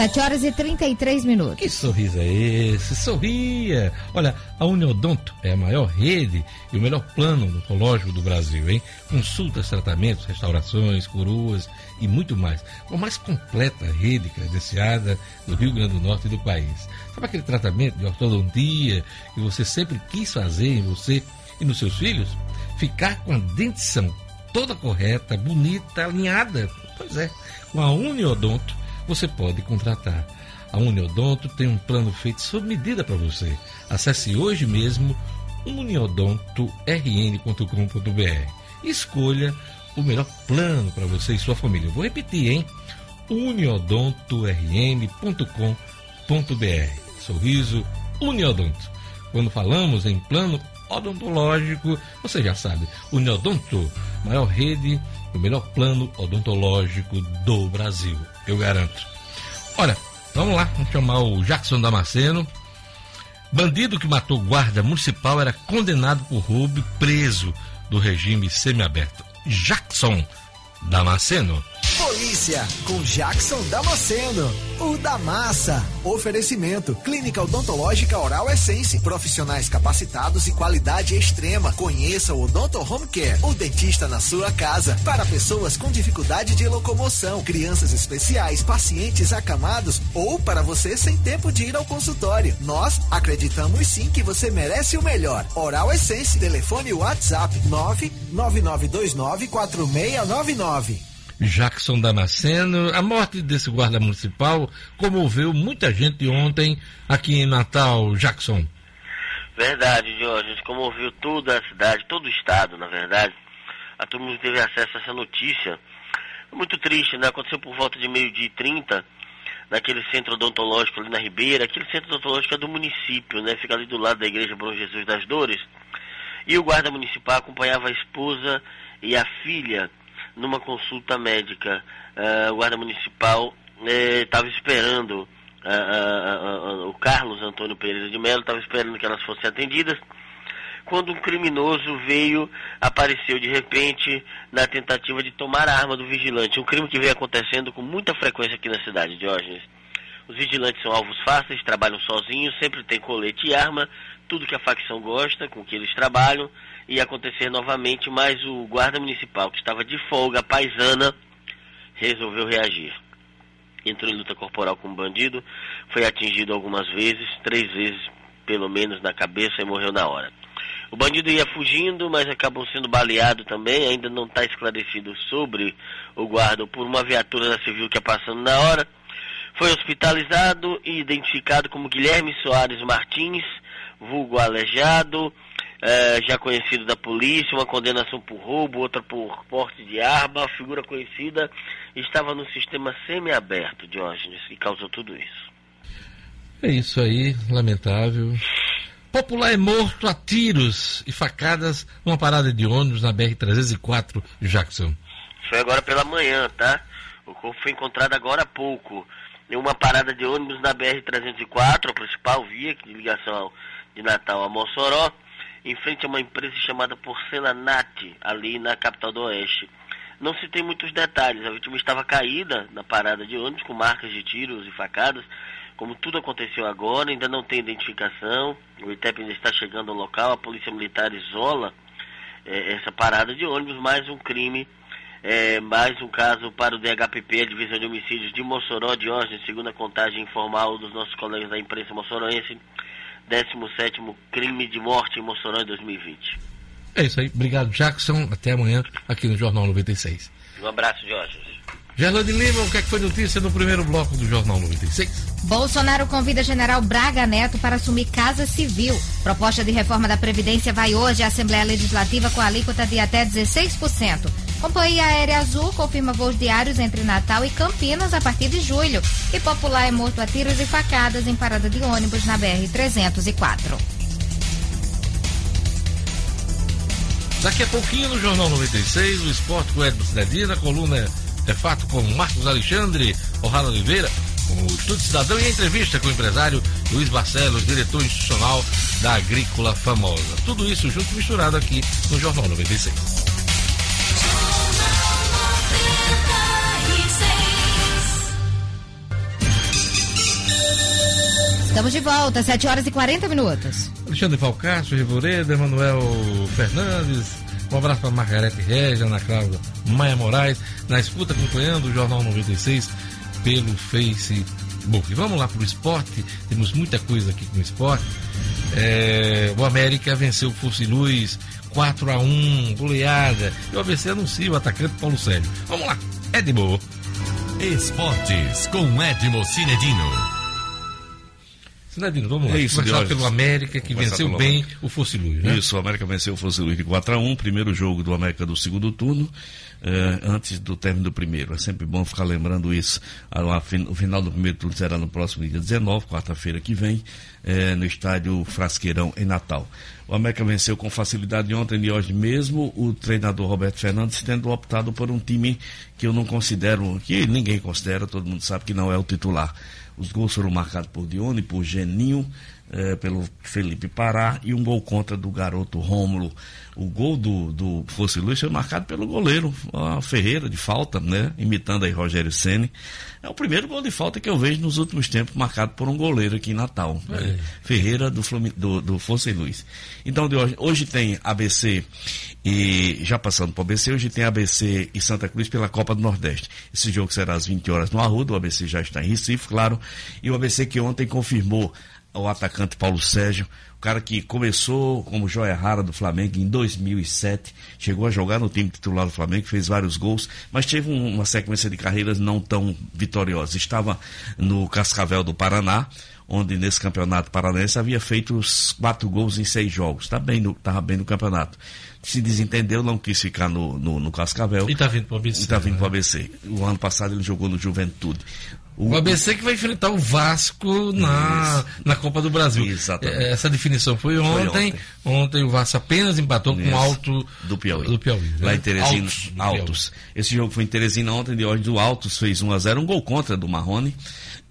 7 horas e 33 minutos. Que sorriso é esse? Sorria! Olha, a Uniodonto é a maior rede e o melhor plano odontológico do Brasil, hein? Consultas, tratamentos, restaurações, coroas e muito mais. Com a mais completa rede credenciada do Rio Grande do Norte e do país. Sabe aquele tratamento de ortodontia que você sempre quis fazer em você e nos seus filhos? Ficar com a dentição toda correta, bonita, alinhada. Pois é, com a Uniodonto você pode contratar. A Uniodonto tem um plano feito sob medida para você. Acesse hoje mesmo uniodontorn.com.br escolha o melhor plano para você e sua família. Vou repetir, hein? uniodontorn.com.br. Sorriso Uniodonto. Quando falamos em plano odontológico, você já sabe, Uniodonto, maior rede o melhor plano odontológico do Brasil, eu garanto. Olha, vamos lá, vamos chamar o Jackson Damasceno. Bandido que matou guarda municipal era condenado por roubo e preso do regime semiaberto. Jackson Damasceno. Polícia, com Jackson Damasceno. O da Massa. Oferecimento. Clínica Odontológica Oral Essence. Profissionais capacitados e qualidade extrema. Conheça o Odonto Home Care. O dentista na sua casa. Para pessoas com dificuldade de locomoção, crianças especiais, pacientes acamados ou para você sem tempo de ir ao consultório. Nós acreditamos sim que você merece o melhor. Oral Essence. Telefone WhatsApp 999294699. Jackson Damasceno. A morte desse guarda municipal comoveu muita gente ontem aqui em Natal, Jackson. Verdade, Jorge. Comoveu toda a cidade, todo o estado, na verdade. A todo mundo teve acesso a essa notícia. Muito triste, né? Aconteceu por volta de meio-dia e trinta, naquele centro odontológico ali na Ribeira. Aquele centro odontológico é do município, né? Fica ali do lado da igreja Bom Jesus das Dores. E o guarda municipal acompanhava a esposa e a filha numa consulta médica. O guarda municipal estava eh, esperando, o Carlos Antônio Pereira de Mello estava esperando que elas fossem atendidas, quando um criminoso veio, apareceu de repente na tentativa de tomar a arma do vigilante. Um crime que vem acontecendo com muita frequência aqui na cidade, Diógenes. Os vigilantes são alvos fáceis, trabalham sozinhos, sempre tem colete e arma, tudo que a facção gosta, com que eles trabalham ia acontecer novamente, mas o guarda municipal, que estava de folga paisana, resolveu reagir. Entrou em luta corporal com o bandido, foi atingido algumas vezes, três vezes pelo menos na cabeça e morreu na hora. O bandido ia fugindo, mas acabou sendo baleado também, ainda não está esclarecido sobre o guarda por uma viatura da civil que ia passando na hora. Foi hospitalizado e identificado como Guilherme Soares Martins, vulgo aleijado, é, já conhecido da polícia, uma condenação por roubo, outra por porte de arma, figura conhecida, estava no sistema semiaberto, Diógenes, e causou tudo isso. É isso aí, lamentável. Popular é morto a tiros e facadas numa parada de ônibus na BR-304, Jackson. Foi agora pela manhã, tá? O corpo foi encontrado agora há pouco. Em uma parada de ônibus na BR-304, a principal via de ligação de Natal a Mossoró em frente a uma empresa chamada Porcelanate, ali na capital do Oeste. Não se tem muitos detalhes, a vítima estava caída na parada de ônibus com marcas de tiros e facadas. Como tudo aconteceu agora, ainda não tem identificação, o ITEP ainda está chegando ao local, a Polícia Militar isola é, essa parada de ônibus, mais um crime, é, mais um caso para o DHPP, a Divisão de Homicídios de Mossoró, de hoje, segundo a contagem informal dos nossos colegas da imprensa moçoroense. 17 crime de morte em Mossoró em 2020. É isso aí. Obrigado, Jackson. Até amanhã aqui no Jornal 96. Um abraço, Jorge. Gerlane Lima, o que, é que foi notícia no primeiro bloco do Jornal 96? Bolsonaro convida general Braga Neto para assumir Casa Civil. Proposta de reforma da Previdência vai hoje à Assembleia Legislativa com alíquota de até 16%. Companhia Aérea Azul confirma voos diários entre Natal e Campinas a partir de julho. E Popular é morto a tiros e facadas em parada de ônibus na BR-304. Daqui a pouquinho no Jornal 96, o esporte com Edmo Cidadina, a coluna é fato com Marcos Alexandre, Orrala Oliveira, o Estudo Cidadão e a entrevista com o empresário Luiz Barcelos, diretor institucional da Agrícola Famosa. Tudo isso junto misturado aqui no Jornal 96. Estamos de volta, 7 horas e 40 minutos. Alexandre Falcácio, Rivoredo, Emanuel Fernandes, um abraço para Margarete Regia, Ana Cláudia Maia Moraes, na escuta acompanhando o Jornal 96 pelo Facebook. Vamos lá para o esporte, temos muita coisa aqui com o esporte. É, o América venceu o Fosse Luz 4 a 1 goleada. E o ABC anuncia o atacante Paulo Sérgio. Vamos lá, Edmo. Esportes com Edmo Cinedino. Cidadino, vamos lá. É isso, Começar pelo América, que venceu bem o Fosse Luz, né? Isso, o América venceu o Fosse Luz de 4 a 1 primeiro jogo do América do segundo turno, eh, antes do término do primeiro. É sempre bom ficar lembrando isso. O final do primeiro turno será no próximo dia 19, quarta-feira que vem, eh, no estádio Frasqueirão, em Natal. O América venceu com facilidade ontem e hoje mesmo, o treinador Roberto Fernandes tendo optado por um time que eu não considero, que ninguém considera, todo mundo sabe que não é o titular. Os gols foram marcados por Dione, por Geninho, eh, pelo Felipe Pará e um gol contra do garoto Rômulo. O gol do, do Fosse Luiz foi marcado pelo goleiro a Ferreira, de falta, né? Imitando aí Rogério Ceni. É o primeiro gol de falta que eu vejo nos últimos tempos marcado por um goleiro aqui em Natal. né? Ferreira do, do, do Fosse Luiz. Então, de hoje, hoje tem ABC e já passando para o ABC, hoje tem ABC e Santa Cruz pela Copa do Nordeste. Esse jogo será às 20 horas no Arruda, o ABC já está em Recife, claro, e o ABC que ontem confirmou o atacante Paulo Sérgio, o cara que começou como joia rara do Flamengo em 2007, chegou a jogar no time titular do Flamengo, fez vários gols, mas teve um- uma sequência de carreiras não tão vitoriosa. Estava no Cascavel do Paraná, onde nesse campeonato paranaense havia feito os quatro gols em seis jogos. Tá bem no, tava bem no campeonato. Se desentendeu, não quis ficar no, no, no Cascavel. E tá vindo pro ABC, E tá vindo né? pro ABC. O ano passado ele jogou no Juventude. O ABC que vai enfrentar o Vasco na, na Copa do Brasil. Exatamente. É, Essa definição foi ontem. ontem. ontem. o Vasco apenas empatou com Isso. o Alto do Piauí. Do Piauí né? Lá em Teresina, Altos Altos. Esse jogo foi em Teresina ontem, de hoje do Altos fez 1 a 0 um gol contra do Marrone.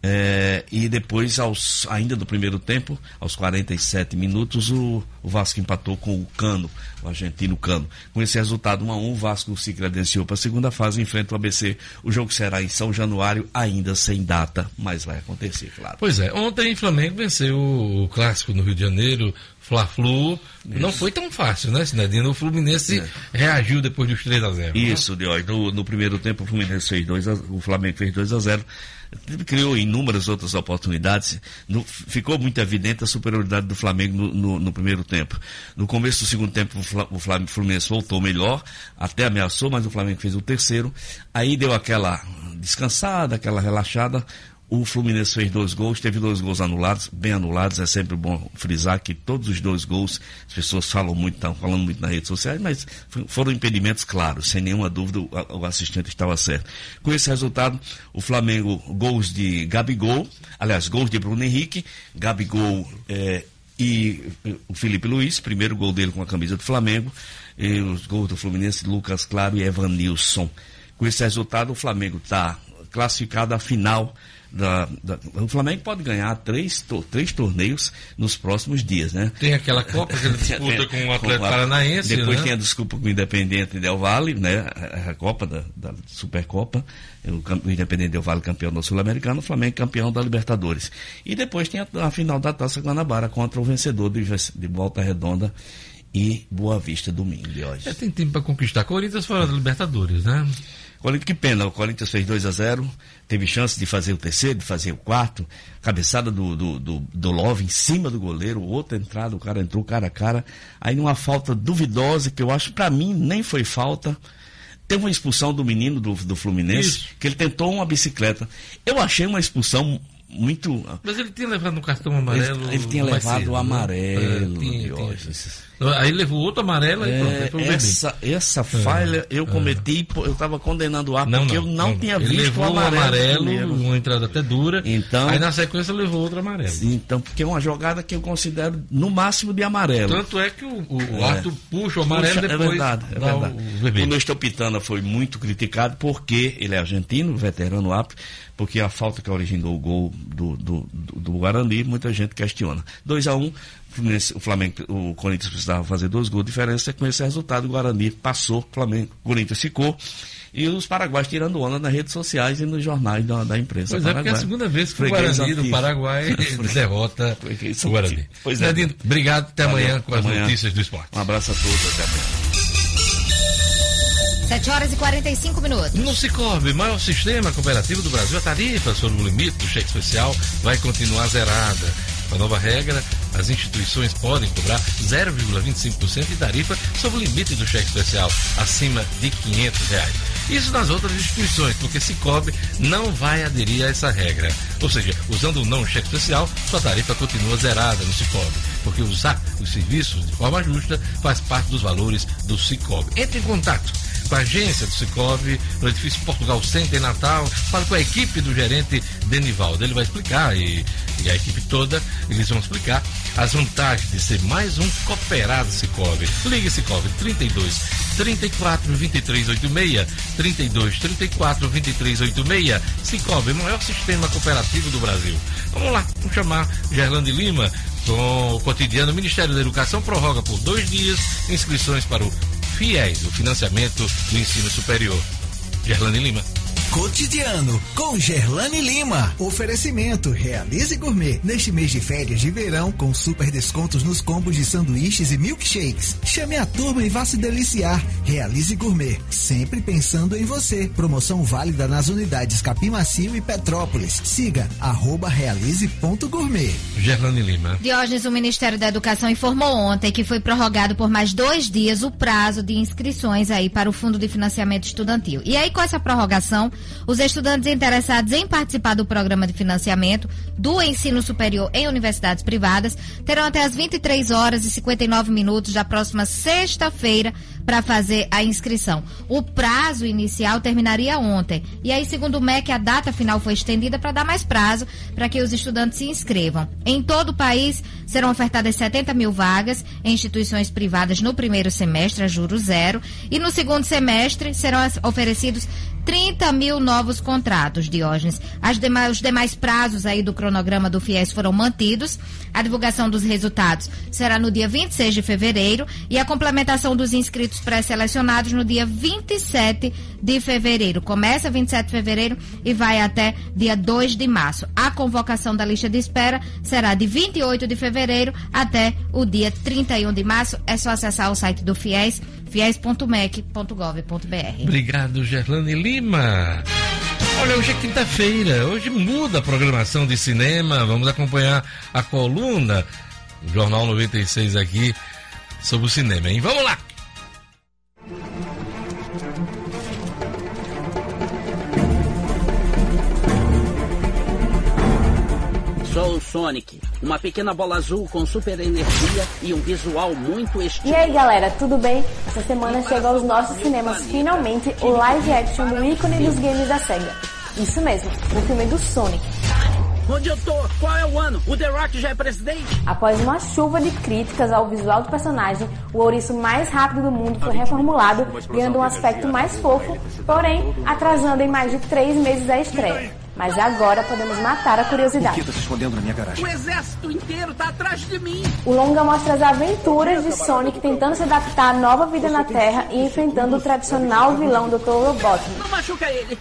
É, e depois, aos, ainda do primeiro tempo, aos 47 minutos, o, o Vasco empatou com o Cano, o argentino Cano. Com esse resultado 1 a 1 o Vasco se credenciou para a segunda fase e enfrenta o ABC. O jogo será em São Januário, ainda sem data, mas vai acontecer, claro. Pois é, ontem o Flamengo venceu o clássico no Rio de Janeiro, Fla-Flu. Não foi tão fácil, né, Sinedino? O Fluminense reagiu depois dos 3 a 0 Isso, de hoje. No, no primeiro tempo, o Fluminense fez 2 a, o Flamengo fez 2 a 0 Criou inúmeras outras oportunidades. No- ficou muito evidente a superioridade do Flamengo no, no- no primeiro tempo. No começo do segundo tempo, o, Fla, o Flam- Fluminense voltou melhor, até ameaçou, mas o Flamengo fez o terceiro. Aí deu aquela descansada, aquela relaxada. O Fluminense fez dois gols, teve dois gols anulados, bem anulados. É sempre bom frisar que todos os dois gols, as pessoas falam muito, estão falando muito nas redes sociais, mas foram impedimentos claros, sem nenhuma dúvida, o, assistente estava certo. Com esse resultado, o Flamengo, gols de Gabigol, aliás, gols de Bruno Henrique, Gabigol eh, e eh, o Felipe Luiz, primeiro gol dele com a camisa do Flamengo, e os gols do Fluminense, Lucas Claro e Evanilson. Com esse resultado, o Flamengo está classificado à final da, da- O Flamengo pode ganhar três, to- três torneios nos próximos dias, né? Tem aquela Copa que ele *laughs* disputa com o Atlético Paranaense, Depois né? tem a desculpa com o Independente Del Valle, né? A, a Copa da, da Supercopa. O, o Independente Del Valle campeão da Sul-Americana, o Flamengo campeão da Libertadores. E depois tem a, a final da Taça Guanabara contra o vencedor de, de Volta Redonda e Boa Vista domingo de hoje. É, tem tempo para conquistar. Corinthians fora da Libertadores, né? Corinthians, que pena, o Corinthians fez 2 a 0 teve chance de fazer o terceiro, de fazer o quarto, cabeçada do, do, do, do Love em cima do goleiro, outra entrada, o cara entrou cara a cara, aí numa falta duvidosa, que eu acho, pra mim, nem foi falta, teve uma expulsão do menino do, do Fluminense, Isso. que ele tentou uma bicicleta. Eu achei uma expulsão muito... Mas ele tinha levado um cartão amarelo. Ele, ele tinha levado cedo, o né? amarelo, É, tinha- tinha. Aí levou outro amarelo e pronto. aí É, foi o essa, essa falha eu cometi, pô, eu estava condenando o árbitro Não, porque não, eu não, tinha Ele visto levou o amarelo. amarelo, uma entrada até dura. Então- Aí na sequência levou outro amarelo. Então, porque é uma jogada que eu considero no máximo de amarelo. Tanto é que o, o, o É. Arthur puxa o amarelo Puxa, depois É verdade, é verdade. o O. Nestor Pitana foi muito criticado porque ele é argentino, veterano apto, porque a falta que originou o gol do, do, do, do Guarani, muita gente questiona. 2 a 1 um, o Flamengo, o Corinthians precisava fazer dois gols de diferença, com esse resultado o Guarani passou, o Flamengo, o Corinthians ficou. E os paraguaios tirando onda nas redes sociais e nos jornais da, da imprensa. Pois é, porque é a segunda vez que o Freguês Guarani do. Paraguai *laughs* derrota Freguês o Guarani. Pois é. Nadine, obrigado. Até Valeu, amanhã com as amanhã. notícias do esporte. Um abraço a todos, até amanhã. 7 horas e 45 minutos. No Cicobi, maior sistema cooperativo do Brasil, a tarifa sobre o limite do cheque especial vai continuar zerada. Com a nova regra, as instituições podem cobrar 0,25% de tarifa sobre o limite do cheque especial, acima de 500 reais. Isso nas outras instituições, porque Cicobi não vai aderir a essa regra. Ou seja, usando o não cheque especial, sua tarifa continua zerada no Cicobi, porque usar os serviços de forma justa faz parte dos valores do Cicobi. Entre em contato com a agência do Cicobi, no edifício Portugal Center em Natal. Fale com a equipe do gerente Denivaldo. Ele vai explicar e, e a equipe toda, eles vão explicar as vantagens de ser mais um cooperado Cicobi. Ligue Cicobi 32 34 23 86 32 34 23 86 Cicobi, maior sistema cooperativo do Brasil. Vamos lá, vamos chamar Gerlande Lima, com o cotidiano, Ministério da Educação prorroga por dois dias inscrições para o FIES, o financiamento do ensino superior. Gerlane Lima. Cotidiano com Gerlane Lima. Oferecimento Realize Gourmet. Neste mês de férias de verão, com super descontos nos combos de sanduíches e milkshakes. Chame a turma e vá se deliciar. Realize Gourmet. Sempre pensando em você. Promoção válida nas unidades Capim Macio e Petrópolis. Siga arroba realize.gourmet. Gerlane Lima. Diógenes, o Ministério da Educação informou ontem que foi prorrogado por mais dois dias o prazo de inscrições aí para o Fundo de Financiamento Estudantil. E aí, com essa prorrogação, os estudantes interessados em participar do programa de financiamento do ensino superior em universidades privadas terão até as 23 horas e 59 minutos da próxima sexta-feira para fazer a inscrição. O prazo inicial terminaria ontem. E aí, segundo o MEC, a data final foi estendida para dar mais prazo para que os estudantes se inscrevam. Em todo o país, serão ofertadas 70 mil vagas em instituições privadas no primeiro semestre, a juro zero. E no segundo semestre, serão oferecidos 30 mil novos contratos, Diógenes. Demais, os demais prazos aí do cronograma do FIES foram mantidos. A divulgação dos resultados será no dia 26 de fevereiro e a complementação dos inscritos pré-selecionados no dia 27 de fevereiro. Começa 27 de fevereiro e vai até dia 2 de março. A convocação da lista de espera será de 28 de fevereiro até o dia 31 de março. É só acessar o site do FIES fiéis.mec.gov.br. Obrigado, Gerlane Lima. Olha, hoje é quinta-feira, hoje muda a programação de cinema, vamos acompanhar a coluna Jornal 96 aqui sobre o cinema, hein? Vamos lá! Sonic, uma pequena bola azul com super energia e um visual muito estilo. E aí galera, tudo bem? Essa semana chega aos nossos cinemas finalmente o live action do ícone dos games da SEGA. Isso mesmo, o filme do Sonic. Onde eu tô? Qual é o ano? O The Rock já é presidente? Após uma chuva de críticas ao visual do personagem, o ouriço mais rápido do mundo foi reformulado, ganhando um aspecto mais fofo, porém atrasando em mais de três meses a estreia. Mas agora podemos matar a curiosidade. O que está se escondendo na minha garagem? O exército inteiro está atrás de mim. O longa mostra as aventuras de Sonic tentando se adaptar à nova vida na Terra e enfrentando o tradicional vilão Dr. Robotnik. Não machuca ele.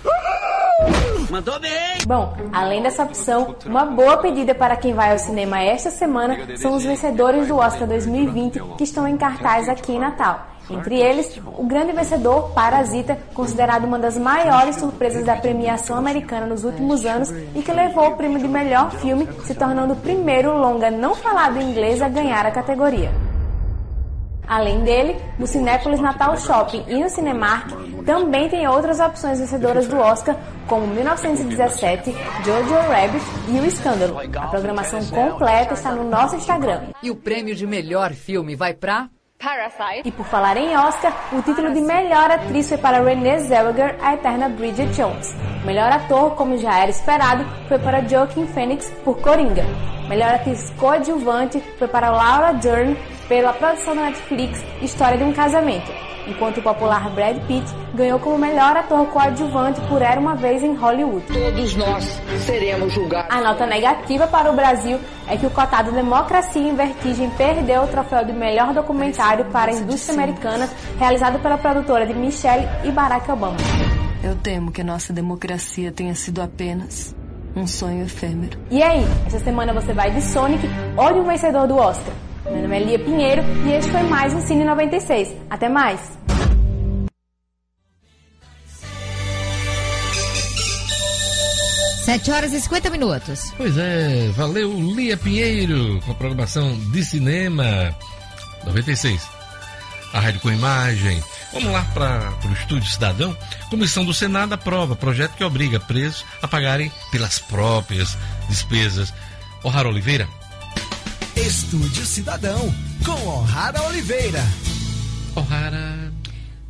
Mandou bem! Bom, além dessa opção, uma boa pedida para quem vai ao cinema esta semana são os vencedores do Oscar 2020 que estão em cartaz aqui em Natal. Entre eles, o grande vencedor, Parasita, considerado uma das maiores surpresas da premiação americana nos últimos anos e que levou o prêmio de melhor filme, se tornando o primeiro longa não falado em inglês a ganhar a categoria. Além dele, no Cinépolis Natal Shopping e no Cinemark também tem outras opções vencedoras do Oscar, como 1917, Jojo Rabbit e O Escândalo. A programação completa está no nosso Instagram. E o prêmio de melhor filme vai para Parasite. E por falar em Oscar, o título de melhor atriz foi para Renée Zellweger, a eterna Bridget Jones. O melhor ator, como já era esperado, foi para Joaquin Phoenix por Coringa. Melhor atriz coadjuvante foi para Laura Dern pela produção da Netflix História de um Casamento, enquanto o popular Brad Pitt ganhou como melhor ator coadjuvante por Era Uma Vez em Hollywood. Todos nós seremos julgados. A nota negativa para o Brasil é que o cotado Democracia em Vertigem perdeu o troféu de melhor documentário para a indústria americana, realizado pela produtora de Michelle e Barack Obama. Eu temo que nossa democracia tenha sido apenas um sonho efêmero. E aí, essa semana você vai de Sonic ou de um vencedor do Oscar? Meu nome é Lia Pinheiro e este foi mais um Cine 96. Até mais! Sete horas e 50 minutos. Pois é, valeu Lia Pinheiro com a programação de cinema 96. A rádio com imagem. Vamos lá para o Estúdio Cidadão. Comissão do Senado aprova projeto que obriga presos a pagarem pelas próprias despesas. O'Hara Oliveira. Estúdio Cidadão, com O'Hara Oliveira. O'Hara.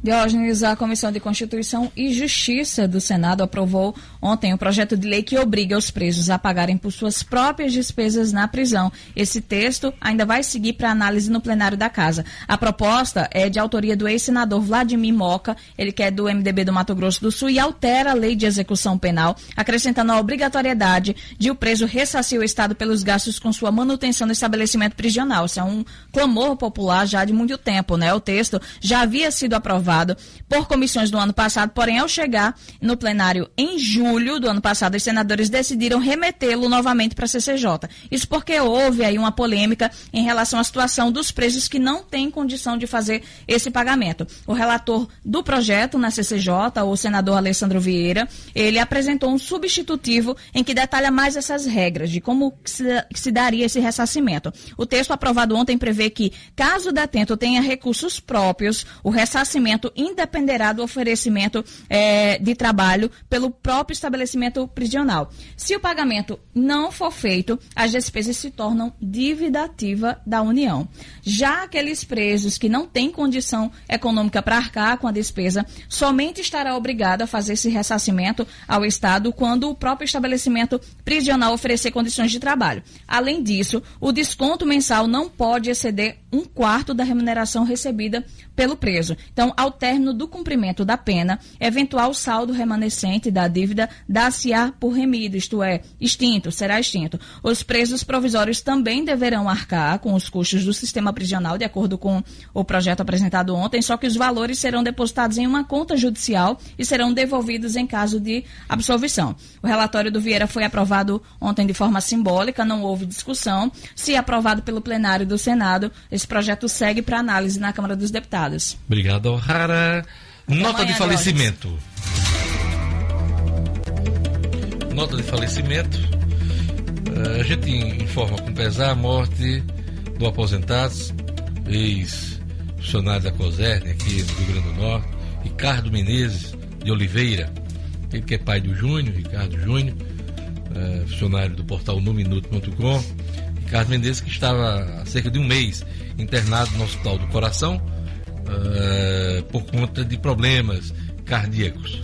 Diógenes, a Comissão de Constituição e Justiça do Senado aprovou ontem o projeto de lei que obriga os presos a pagarem por suas próprias despesas na prisão. Esse texto ainda vai seguir para análise no plenário da Casa. A proposta é de autoria do ex-senador Vladimir Moca, ele que é do MDB do Mato Grosso do Sul, e altera a lei de execução penal, acrescentando a obrigatoriedade de o preso ressarcir o Estado pelos gastos com sua manutenção no estabelecimento prisional. Isso é um clamor popular já de muito tempo, né? O texto já havia sido aprovado aprovado por comissões do ano passado, porém, ao chegar no plenário em julho do ano passado, os senadores decidiram remetê-lo novamente para a CCJ. Isso porque houve aí uma polêmica em relação à situação dos presos que não têm condição de fazer esse pagamento. O relator do projeto na CCJ, o senador Alessandro Vieira, ele apresentou um substitutivo em que detalha mais essas regras de como se, daria esse ressarcimento. O texto aprovado ontem prevê que, caso o detento tenha recursos próprios, o ressarcimento independerá do oferecimento é, de trabalho pelo próprio estabelecimento prisional. Se o pagamento não for feito, as despesas se tornam dívida ativa da União. Já aqueles presos que não têm condição econômica para arcar com a despesa, somente estará obrigado a fazer esse ressarcimento ao Estado quando o próprio estabelecimento prisional oferecer condições de trabalho. Além disso, o desconto mensal não pode exceder um quarto da remuneração recebida pelo preso. Então, ao término do cumprimento da pena, eventual saldo remanescente da dívida dá-se-á por remido, isto é, extinto, será extinto. Os presos provisórios também deverão arcar com os custos do sistema prisional, de acordo com o projeto apresentado ontem, só que os valores serão depositados em uma conta judicial e serão devolvidos em caso de absolvição. O relatório do Vieira foi aprovado ontem de forma simbólica, não houve discussão. Se aprovado pelo plenário do Senado, esse projeto segue para análise na Câmara dos Deputados. Obrigado, O'Hara. Nota de falecimento. Nota de falecimento. Uh, a gente informa com pesar a morte do aposentado, ex-funcionário da COSERN aqui no Rio Grande do Norte, Ricardo Menezes de Oliveira, ele que é pai do Júnior, Ricardo Júnior, uh, funcionário do portal numinuto.com. Ricardo Menezes que estava há cerca de um mês internado no Hospital do Coração uh, por conta de problemas cardíacos.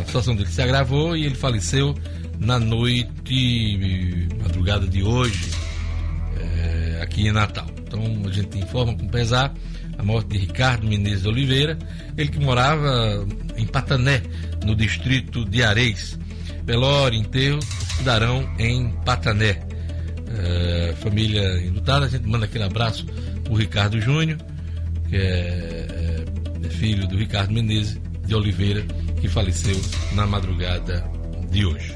A situação dele se agravou e ele faleceu na noite, madrugada de hoje, uh, aqui em Natal. Então a gente informa com pesar a morte de Ricardo Menezes de Oliveira, ele que morava em Patané, no distrito de Areis. Velório enterro darão em Patané. É, família enlutada, a gente manda aquele abraço o Ricardo Júnior, que é, é, filho do Ricardo Menezes de Oliveira, que faleceu na madrugada de hoje.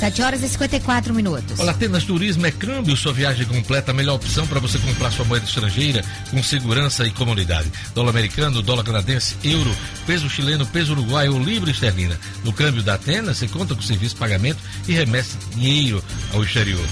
7 horas e 54 minutos. Olá, Atenas Turismo é câmbio, sua viagem completa, a melhor opção para você comprar sua moeda estrangeira com segurança e comodidade. Dólar americano, dólar canadense, euro, peso chileno, peso uruguaio ou libra esterlina. No câmbio da Atenas, você conta com serviço de pagamento e remessa dinheiro ao exterior.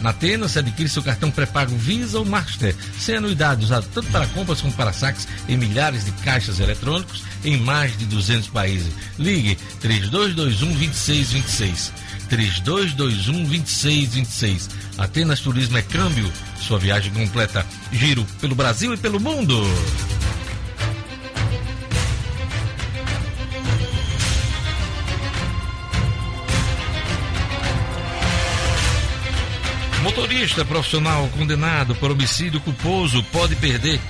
Na Atenas, você adquire seu cartão pré-pago Visa ou Master, sem anuidade, usado tanto para compras como para saques em milhares de caixas eletrônicos em mais de 200 países. Ligue 3221 2626. 3221 2626. Atenas Turismo é câmbio. Sua viagem completa. Giro pelo Brasil e pelo mundo. Motorista profissional condenado por homicídio culposo pode perder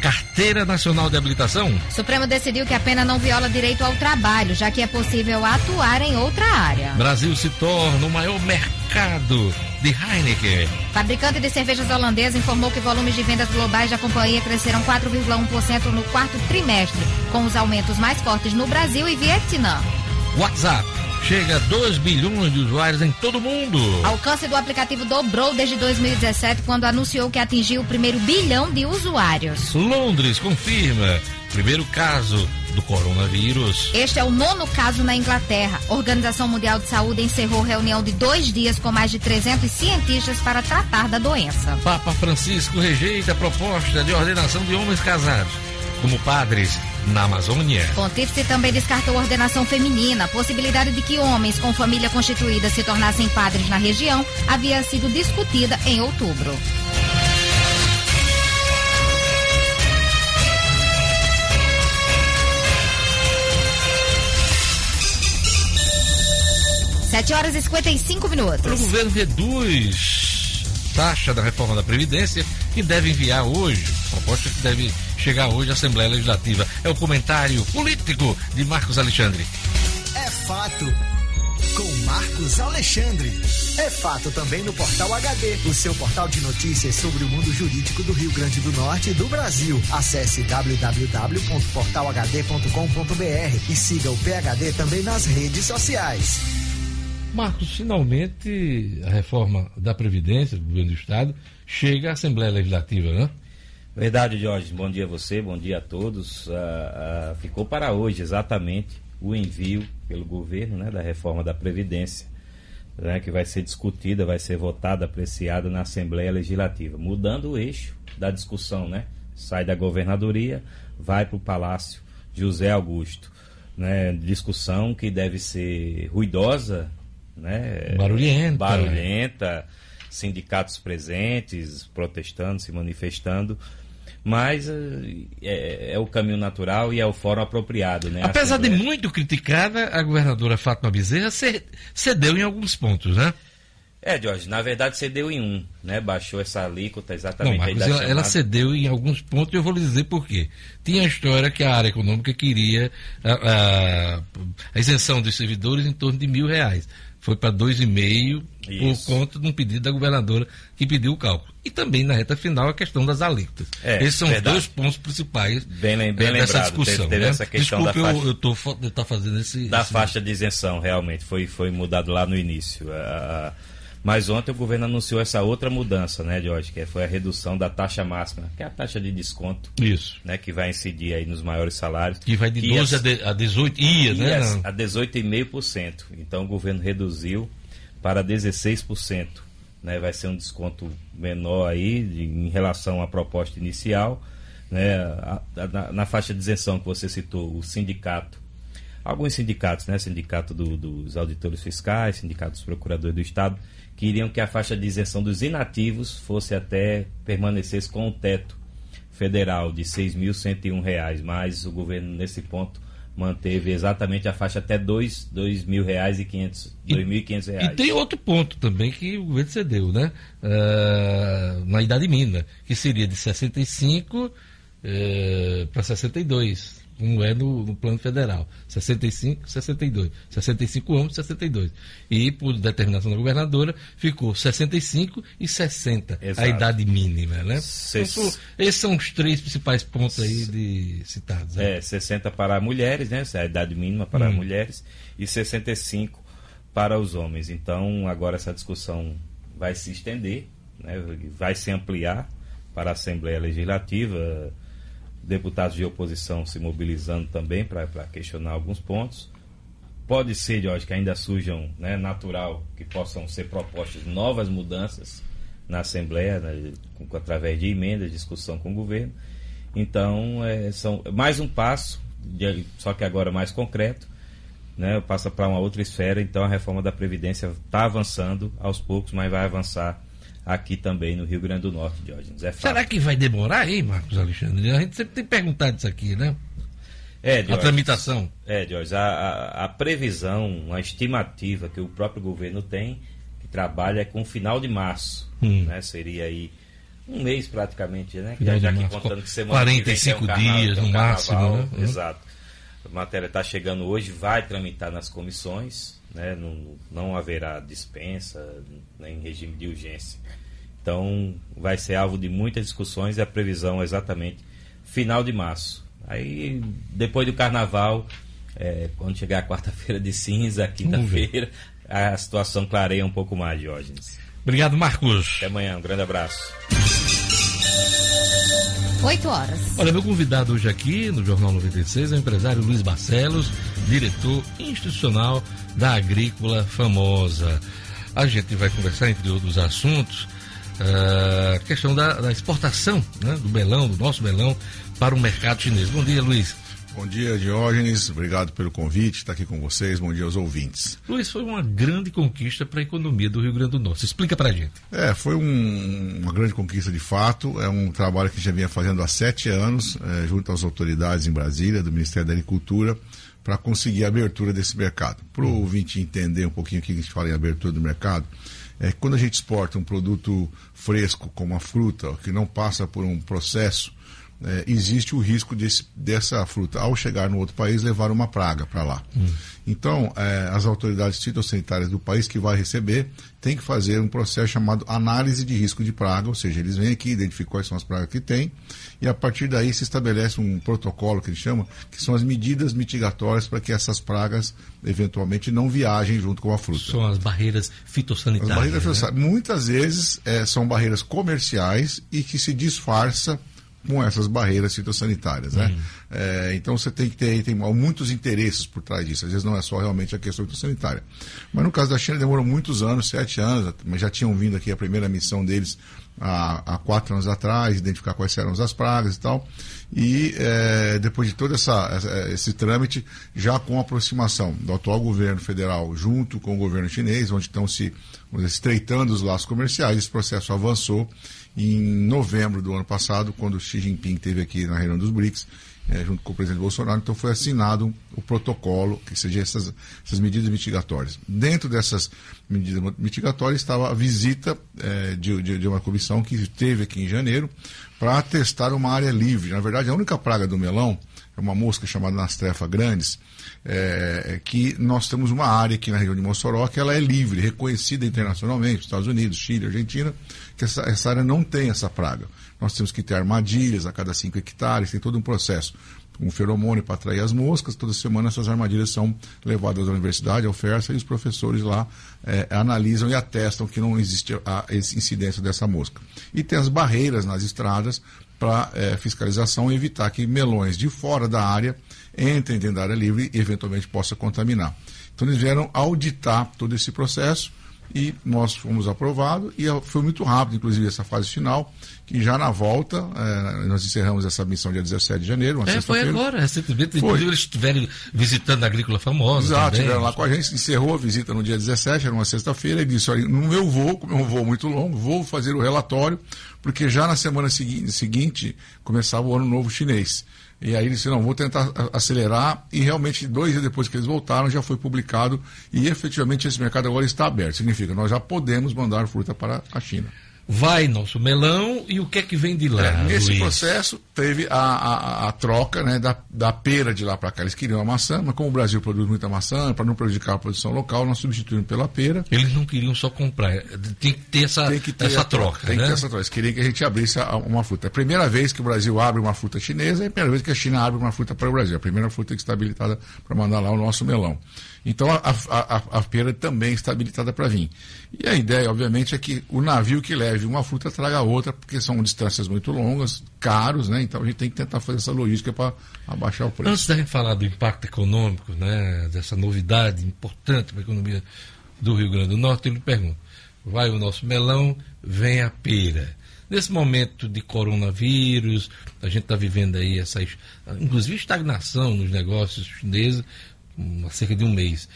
Carteira Nacional de Habilitação? Supremo decidiu que a pena não viola direito ao trabalho, já que é possível atuar em outra área. Brasil se torna o maior mercado de Heineken. Fabricante de cervejas holandesa informou que volumes de vendas globais da companhia cresceram 4,1% no quarto trimestre, com os aumentos mais fortes no Brasil e Vietnã. WhatsApp chega a 2 bilhões de usuários em todo o mundo. Alcance do aplicativo dobrou desde 2017, quando anunciou que atingiu o primeiro bilhão de usuários. Londres confirma primeiro caso do coronavírus. Este é o nono caso na Inglaterra. A Organização Mundial de Saúde encerrou reunião de dois dias com mais de 300 cientistas para tratar da doença. Papa Francisco rejeita a proposta de ordenação de homens casados como padres na Amazônia. Pontífice também descartou a ordenação feminina. A possibilidade de que homens com família constituída se tornassem padres na região havia sido discutida em outubro. Sete horas e 55 minutos. O governo reduz taxa da reforma da Previdência que deve enviar hoje proposta que deve chegar hoje à Assembleia Legislativa. É o comentário político de Marcos Alexandre. É fato. Com Marcos Alexandre. É fato também no Portal HD, o seu portal de notícias sobre o mundo jurídico do Rio Grande do Norte e do Brasil. Acesse www.portalhd.com.br e siga o PHD também nas redes sociais. Marcos, finalmente a reforma da Previdência do governo do Estado chega à Assembleia Legislativa, né? Verdade, Jorge. Bom dia a você, bom dia a todos. Uh, uh, ficou para hoje exatamente o envio pelo governo né, da reforma da Previdência, né, que vai ser discutida, vai ser votada, apreciada na Assembleia Legislativa, mudando o eixo da discussão, né? Sai da governadoria, vai para o Palácio José Augusto. Né, discussão que deve ser ruidosa, né? Barulhenta. Barulhenta, sindicatos presentes, protestando, se manifestando. Mas é, é, o caminho natural e é o fórum apropriado, né? Apesar de muito criticada, a governadora Fátima Bezerra cedeu em alguns pontos, né? É, Jorge, na verdade cedeu em um, né? Baixou essa alíquota exatamente. Não, Marcos, ela, ela, cedeu em alguns pontos e eu vou lhe dizer por quê. Tinha a história que a área econômica queria a, a, a isenção dos servidores em torno de mil reais foi para 2,5 por conta de um pedido da governadora que pediu o cálculo. E também na reta final a questão das alíquotas. É, Esses são verdade. os dois pontos principais bem, bem é, dessa lembrado. discussão. Teve, né? essa questão Desculpe, da faixa, eu estou fazendo esse. Da esse... faixa de isenção, realmente, foi, foi mudado lá no início. Mas ontem o governo anunciou essa outra mudança, né, Jorge, que foi a redução da taxa máxima, que é a taxa de desconto. Isso. Né, que vai incidir aí nos maiores salários. Que vai de 12 a, a 18, ia, ia né? A 18,5%. Então o governo reduziu para 16%. Né? Vai ser um desconto menor aí de, em relação à proposta inicial. Né? A, a, na, na, faixa de isenção que você citou, o sindicato, alguns sindicatos, né? Sindicato do, dos auditores fiscais, sindicato dos procuradores do Estado, queriam que a faixa de isenção dos inativos fosse até permanecesse com o teto federal de R$ 6.101, mas o governo nesse ponto manteve exatamente a faixa até dois, dois mil reais e e. E tem outro ponto também que o governo cedeu, né? Uh, na idade mínima, que seria de 65 uh, para 62 como é no, no, plano federal. 65, 62. 65 anos, 62. E, por determinação da governadora, ficou 65 e 60, Exato. a idade mínima, né? Então, esses são os três principais pontos aí de citados. Né? É, 60 para mulheres, né? Essa é a idade mínima para hum. mulheres, e 65 para os homens. Então, agora essa discussão vai se estender, né? vai se ampliar para a Assembleia Legislativa deputados de oposição se mobilizando também para questionar alguns pontos. Pode ser, Jorge, que ainda surjam, né, natural, que possam ser propostas novas mudanças na Assembleia, né, com, através de emendas, discussão com o governo. Então, é, são mais um passo, de, só que agora mais concreto, né, passa para uma outra esfera. Então, a reforma da Previdência está avançando aos poucos, mas vai avançar aqui também no Rio Grande do Norte, Diógenes. É Será que vai demorar aí, Marcos Alexandre? A gente sempre tem perguntado isso aqui, né? É, Diógenes, a tramitação. É, Diógenes, a, a, a, previsão, a estimativa que o próprio governo tem, que trabalha é com o final de março, hum. né? Seria aí um mês praticamente, né? Já, já que contando que semana 45 que vem, um dias no máximo, né? Exato. A matéria está chegando hoje, vai tramitar nas comissões, né? não, não haverá dispensa nem regime de urgência. Então vai ser alvo de muitas discussões e a previsão é exatamente final de março. Aí depois do carnaval, é, quando chegar a quarta-feira de cinza, quinta-feira, a situação clareia um pouco mais, Diógenes. Obrigado, Marcos. Até amanhã, um grande abraço. 8 horas. Olha, meu convidado hoje aqui no Jornal 96 é o empresário Luiz Barcelos, diretor institucional da Agrícola Famosa. A gente vai conversar, entre outros assuntos, a uh, questão da, da exportação né, do melão, do nosso melão, para o mercado chinês. Bom dia, Luiz. Bom dia, Diógenes. Obrigado pelo convite, estar aqui com vocês. Bom dia aos ouvintes. Luiz, foi uma grande conquista para a economia do Rio Grande do Norte. Explica para a gente. É, foi um, uma grande conquista de fato. É um trabalho que já vinha fazendo há sete anos, é, junto às autoridades em Brasília, do Ministério da Agricultura, para conseguir a abertura desse mercado. Para o ouvinte entender um pouquinho o que a gente fala em abertura do mercado, é que quando a gente exporta um produto fresco, como a fruta, que não passa por um processo, é, existe o risco desse, dessa fruta, ao chegar no outro país, levar uma praga para lá. Hum. Então, é, as autoridades fitossanitárias do país que vai receber têm que fazer um processo chamado análise de risco de praga, ou seja, eles vêm aqui, identificam quais são as pragas que tem, e a partir daí se estabelece um protocolo que eles chamam, que são as medidas mitigatórias para que essas pragas eventualmente não viajem junto com a fruta. São as barreiras fitossanitárias. As barreiras né? fitossanitárias. Muitas vezes é, são barreiras comerciais e que se disfarça com essas barreiras fitossanitárias, né? Uhum. É, então você tem que ter tem muitos interesses por trás disso. Às vezes não é só realmente a questão fitossanitária. Mas no caso da China demorou muitos anos, sete anos, mas já tinham vindo aqui a primeira missão deles há, há quatro anos atrás, identificar quais eram as pragas e tal. E é, depois de todo essa, esse trâmite, já com a aproximação do atual governo federal junto com o governo chinês, onde estão se estreitando os laços comerciais, esse processo avançou em novembro do ano passado, quando Xi Jinping esteve aqui na reunião dos BRICS, é, junto com o presidente Bolsonaro, então foi assinado o protocolo, que seja essas, essas medidas mitigatórias. Dentro dessas medidas mitigatórias estava a visita é, de, de, de, uma comissão que esteve aqui em janeiro para testar uma área livre. Na verdade, a única praga do melão é uma mosca chamada Nastrefa grandes, é, que nós temos uma área aqui na região de Mossoró que ela é livre, reconhecida internacionalmente, Estados Unidos, Chile, Argentina, que essa, essa área não tem essa praga. Nós temos que ter armadilhas a cada 5 hectares, tem todo um processo um feromônio para atrair as moscas. Toda semana essas armadilhas são levadas à universidade, ao FERSA, e os professores lá é, analisam e atestam que não existe a incidência dessa mosca. E tem as barreiras nas estradas para é, fiscalização e evitar que melões de fora da área entrem dentro da área livre e eventualmente possa contaminar. Então eles vieram auditar todo esse processo e nós fomos aprovados e foi muito rápido, inclusive essa fase final, que já na volta, é, nós encerramos essa missão dia 17 de janeiro, uma é, foi agora, recentemente, inclusive eles estiveram visitando a Agrícola Famosa Exato, estiveram lá com a gente, encerrou a visita no dia 17, era uma sexta-feira, e disse, olha, no meu voo, como é um voo muito longo, vou fazer o relatório, porque já na semana segui seguinte começava o ano novo chinês. E aí ele disse, não, vou tentar acelerar. E realmente, dois dias depois que eles voltaram, já foi publicado. E efetivamente esse mercado agora está aberto. Significa, nós já podemos mandar fruta para a China vai nosso melão e o que é que vem de lá? É, nesse Luiz? processo teve a, a, a, troca né, da, da pera de lá para cá. Eles queriam a maçã, mas como o Brasil produz muita maçã, para não prejudicar a produção local, nós substituímos pela pera. Eles não queriam só comprar, tem que ter essa, que ter essa troca. Tem né? que ter essa troca. Eles queriam que a gente abrisse uma fruta. É a primeira vez que o Brasil abre uma fruta chinesa, é a primeira vez que a China abre uma fruta para o Brasil. A primeira fruta que está habilitada para mandar lá o nosso melão. Então a, a, a, a pera também está habilitada para vir. E a ideia, obviamente, é que o navio que leve uma fruta traga outra, porque são distâncias muito longas, caros, né? Então a gente tem que tentar fazer essa logística para abaixar o preço. Antes da gente falar do impacto econômico, né, dessa novidade importante para a economia do Rio Grande do Norte, eu lhe pergunto: vai o nosso melão, vem a pera. Nesse momento de coronavírus, a gente está vivendo aí essa, inclusive, estagnação nos negócios chineses, há cerca de um mês.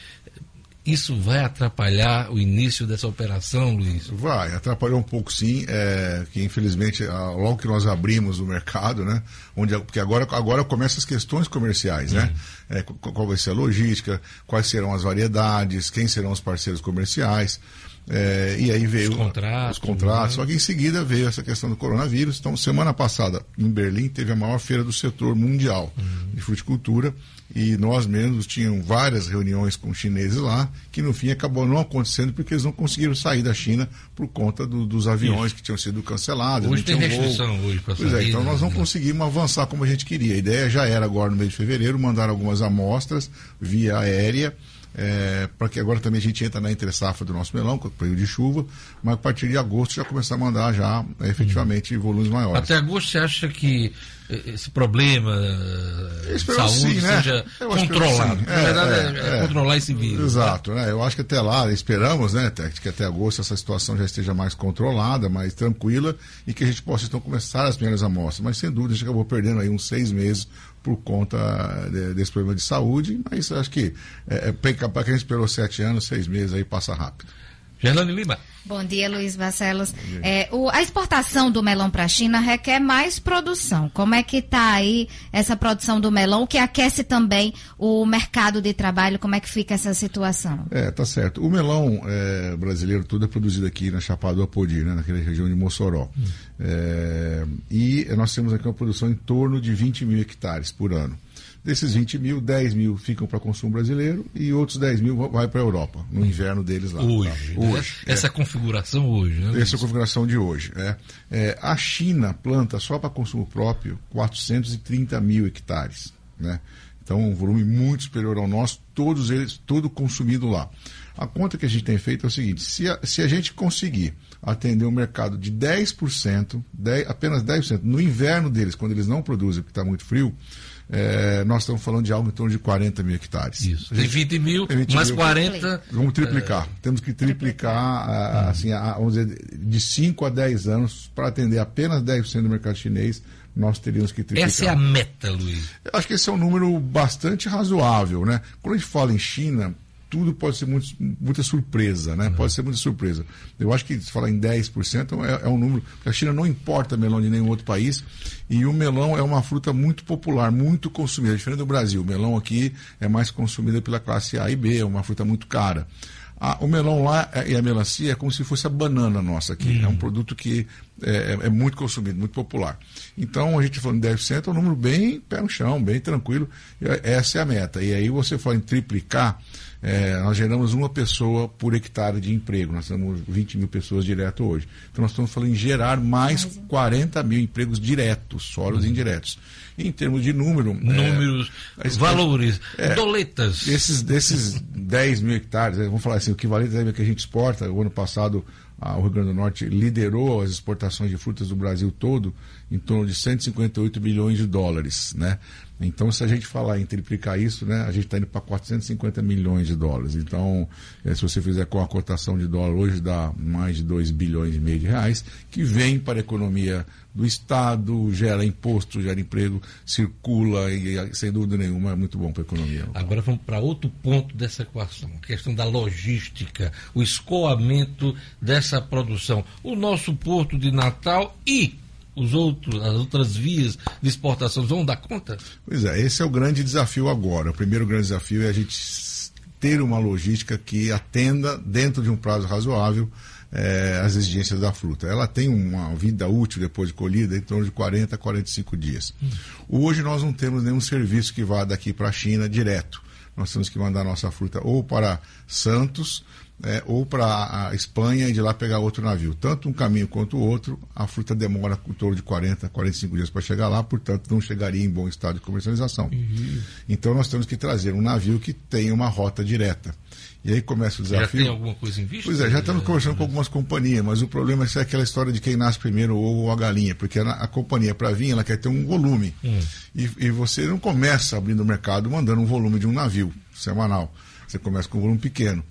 Isso vai atrapalhar o início dessa operação, Luiz? Vai, atrapalhou um pouco sim, é, que infelizmente, logo que nós abrimos o mercado, né, onde, porque agora, agora começam as questões comerciais, né, uhum. é, qual vai ser a logística, quais serão as variedades, quem serão os parceiros comerciais, é, e aí veio os contratos, os contratos né? só que em seguida veio essa questão do coronavírus. Então, semana passada, em Berlim, teve a maior feira do setor mundial uhum. de fruticultura e nós mesmos tínhamos várias reuniões com chineses lá, que no fim acabou não acontecendo porque eles não conseguiram sair da China por conta do, dos aviões Isso. que tinham sido cancelados. Hoje tem restrição voo. hoje para Pois é, então nós não né? conseguimos avançar como a gente queria. A ideia já era agora no mês de fevereiro mandar algumas amostras via aérea é, para que agora também a gente entra na entre safra do nosso melão, com o período de chuva, mas a partir de agosto já começar a mandar já é, efetivamente volumes maiores. Até agosto você acha que esse problema de saúde sim, né? seja controlado? Na verdade é, é, é, controlar esse vírus. Exato, né? Eu acho que até lá, esperamos, né, que até agosto essa situação já esteja mais controlada, mais tranquila e que a gente possa então começar as primeiras amostras. Mas sem dúvida a gente acabou perdendo aí uns seis meses por conta de, desse problema de saúde, mas acho que é, é para quem esperou sete anos, seis meses aí passa rápido. Gerlane Lima. Bom dia, Luiz Barcelos. É, o, a exportação do melão para a China requer mais produção. Como é que está aí essa produção do melão, que aquece também o mercado de trabalho? Como é que fica essa situação? É, tá certo. O melão é, brasileiro todo é produzido aqui na Chapada do Apodi, né, naquela região de Mossoró. Hum. É, e nós temos aqui uma produção em torno de 20 mil hectares por ano. Desses 20 mil, 10 mil ficam para consumo brasileiro e outros 10 mil vai para a Europa, no inverno deles lá. Hoje. Tá? hoje essa é. configuração hoje. Né? Essa configuração de hoje. É. é a China planta só para consumo próprio 430 mil hectares. Né? Então, um volume muito superior ao nosso, todos eles, todo consumido lá. A conta que a gente tem feito é o seguinte: se a, se a gente conseguir atender um mercado de 10%, 10, apenas 10%, no inverno deles, quando eles não produzem, porque está muito frio, é, nós estamos falando de algo em torno de 40 mil hectares. Isso. Tem 20 mil, tem 20 mais mil, 40. Vamos triplicar. É... Temos que triplicar, triplicar. assim, a, vamos dizer, de 5 a 10 anos para atender apenas 10% do mercado chinês. Nós teríamos que triplicar. Essa é a meta, Luiz. Eu acho que esse é um número bastante razoável, né? Quando a gente fala em China, tudo pode ser muito, muita surpresa, né? Uhum. Pode ser muita surpresa. Eu acho que se falar em 10% é, é um número. A China não importa melão de nenhum outro país e o melão é uma fruta muito popular, muito consumida. Diferente do Brasil, o melão aqui é mais consumida pela classe A e B, é uma fruta muito cara. o melão lá é, e a melancia é como se fosse a banana nossa aqui. Uhum. É um produto que é, é, é, muito consumido, muito popular. Então, a gente falando de 10% é um número bem pé no chão, bem tranquilo. Essa é a meta. E aí você fala em triplicar é, nós geramos uma pessoa por hectare de emprego. Nós temos 20 mil pessoas direto hoje. Então nós estamos falando em gerar mais 40 mil empregos diretos, solos uhum. indiretos. E em termos de número. É, Números, é, valores, é, doletas. Esses, desses 10 mil hectares, é, vamos falar assim, o equivalente a que a gente exporta, o ano passado o Rio Grande do Norte liderou as exportações de frutas do Brasil todo em torno de 158 bilhões de dólares, né? Então, se a gente falar em triplicar isso, né, a gente está indo para 450 milhões de dólares. Então, é, se você fizer com a cotação de dólar hoje, dá mais de 2 bilhões e meio de reais, que vem para a economia do Estado, gera imposto, gera emprego, circula e, sem dúvida nenhuma, é muito bom para a economia. Agora vamos para outro ponto dessa equação, a questão da logística, o escoamento dessa produção. O nosso porto de Natal e os outros, as outras vias de exportação vão dar conta? Pois é, esse é o grande desafio agora. O primeiro grande desafio é a gente ter uma logística que atenda, dentro de um prazo razoável, eh, as exigências da fruta. Ela tem uma vida útil depois de colhida em torno de 40 a 45 dias. Hum. Hoje nós não temos nenhum serviço que vá daqui para a China direto. Nós temos que mandar nossa fruta ou para Santos é, ou para a Espanha e de lá pegar outro navio. Tanto um caminho quanto o outro, a fruta demora em torno de 40, 45 dias para chegar lá, portanto não chegaria em bom estado de comercialização. Uhum. Então nós temos que trazer um navio que tenha uma rota direta. E aí começa o desafio. Já tem alguma coisa em vista? Pois é, já estamos conversando com algumas companhias, mas o problema é aquela história de quem nasce primeiro, o ovo ou a galinha, porque a, a companhia, para vir, ela quer ter um volume. Hum. E, e você não começa abrindo o mercado mandando um volume de um navio semanal. Você começa com um volume pequeno.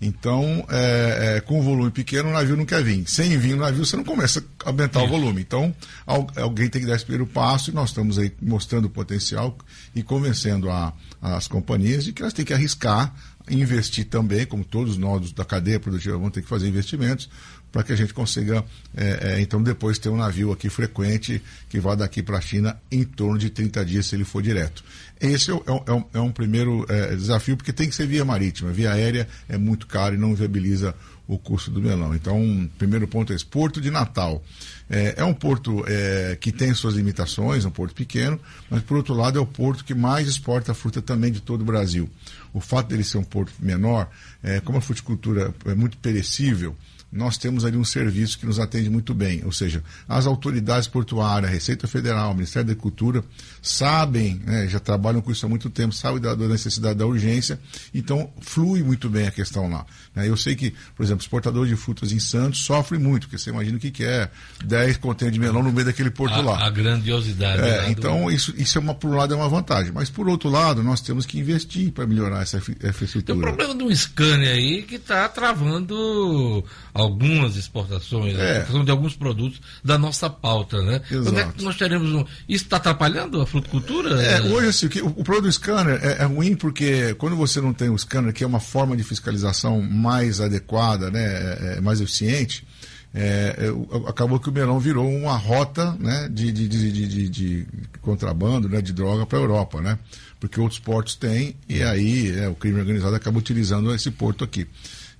Então, é, é, com o volume pequeno, o navio não quer vir. Sem vir o navio, você não começa a aumentar Isso. o volume. Então, alguém tem que dar esse primeiro passo e nós estamos aí mostrando o potencial e convencendo a, as companhias de que elas têm que arriscar, investir também, como todos nós da cadeia produtiva vão ter que fazer investimentos, para que a gente consiga, é, é, então, depois ter um navio aqui frequente que vá daqui para a China em torno de 30 dias, se ele for direto. Esse é, é, um, é um primeiro é, desafio, porque tem que ser via marítima. Via aérea é muito caro e não viabiliza o custo do melão. Então, um primeiro ponto é esse. Porto de Natal. É, é um porto é, que tem suas limitações, é um porto pequeno, mas, por outro lado, é o porto que mais exporta fruta também de todo o Brasil. O fato dele ser um porto menor, é, como a fruticultura é muito perecível, nós temos ali um serviço que nos atende muito bem. Ou seja, as autoridades portuárias, Receita Federal, Ministério da Agricultura, sabem, né, já trabalham com isso há muito tempo, sabem da, da, necessidade da urgência, então flui muito bem a questão lá. Né? Eu sei que, por exemplo, exportador de frutas em Santos sofre muito, porque você imagina o que, que é 10 contêineres de melão no meio daquele porto a, lá. A grandiosidade. É, então, do... isso, isso é uma, por um lado, é uma vantagem. Mas, por outro lado, nós temos que investir para melhorar essa infraestrutura. Tem o problema de um scanner aí que está travando algumas exportações, É. a exportação de alguns produtos da nossa pauta, né? É que Exato. nós teremos um... Isso está atrapalhando a fruticultura? É, hoje, assim, o, que- o, o problema do scanner é, é ruim porque quando você não tem o scanner, que é uma forma de fiscalização mais adequada, né, é, é mais eficiente, é, é, acabou que o melão virou uma rota né, de, de- de- de contrabando, né, de droga para a Europa, né? Porque outros portos têm e aí é, o crime organizado acaba utilizando esse porto aqui.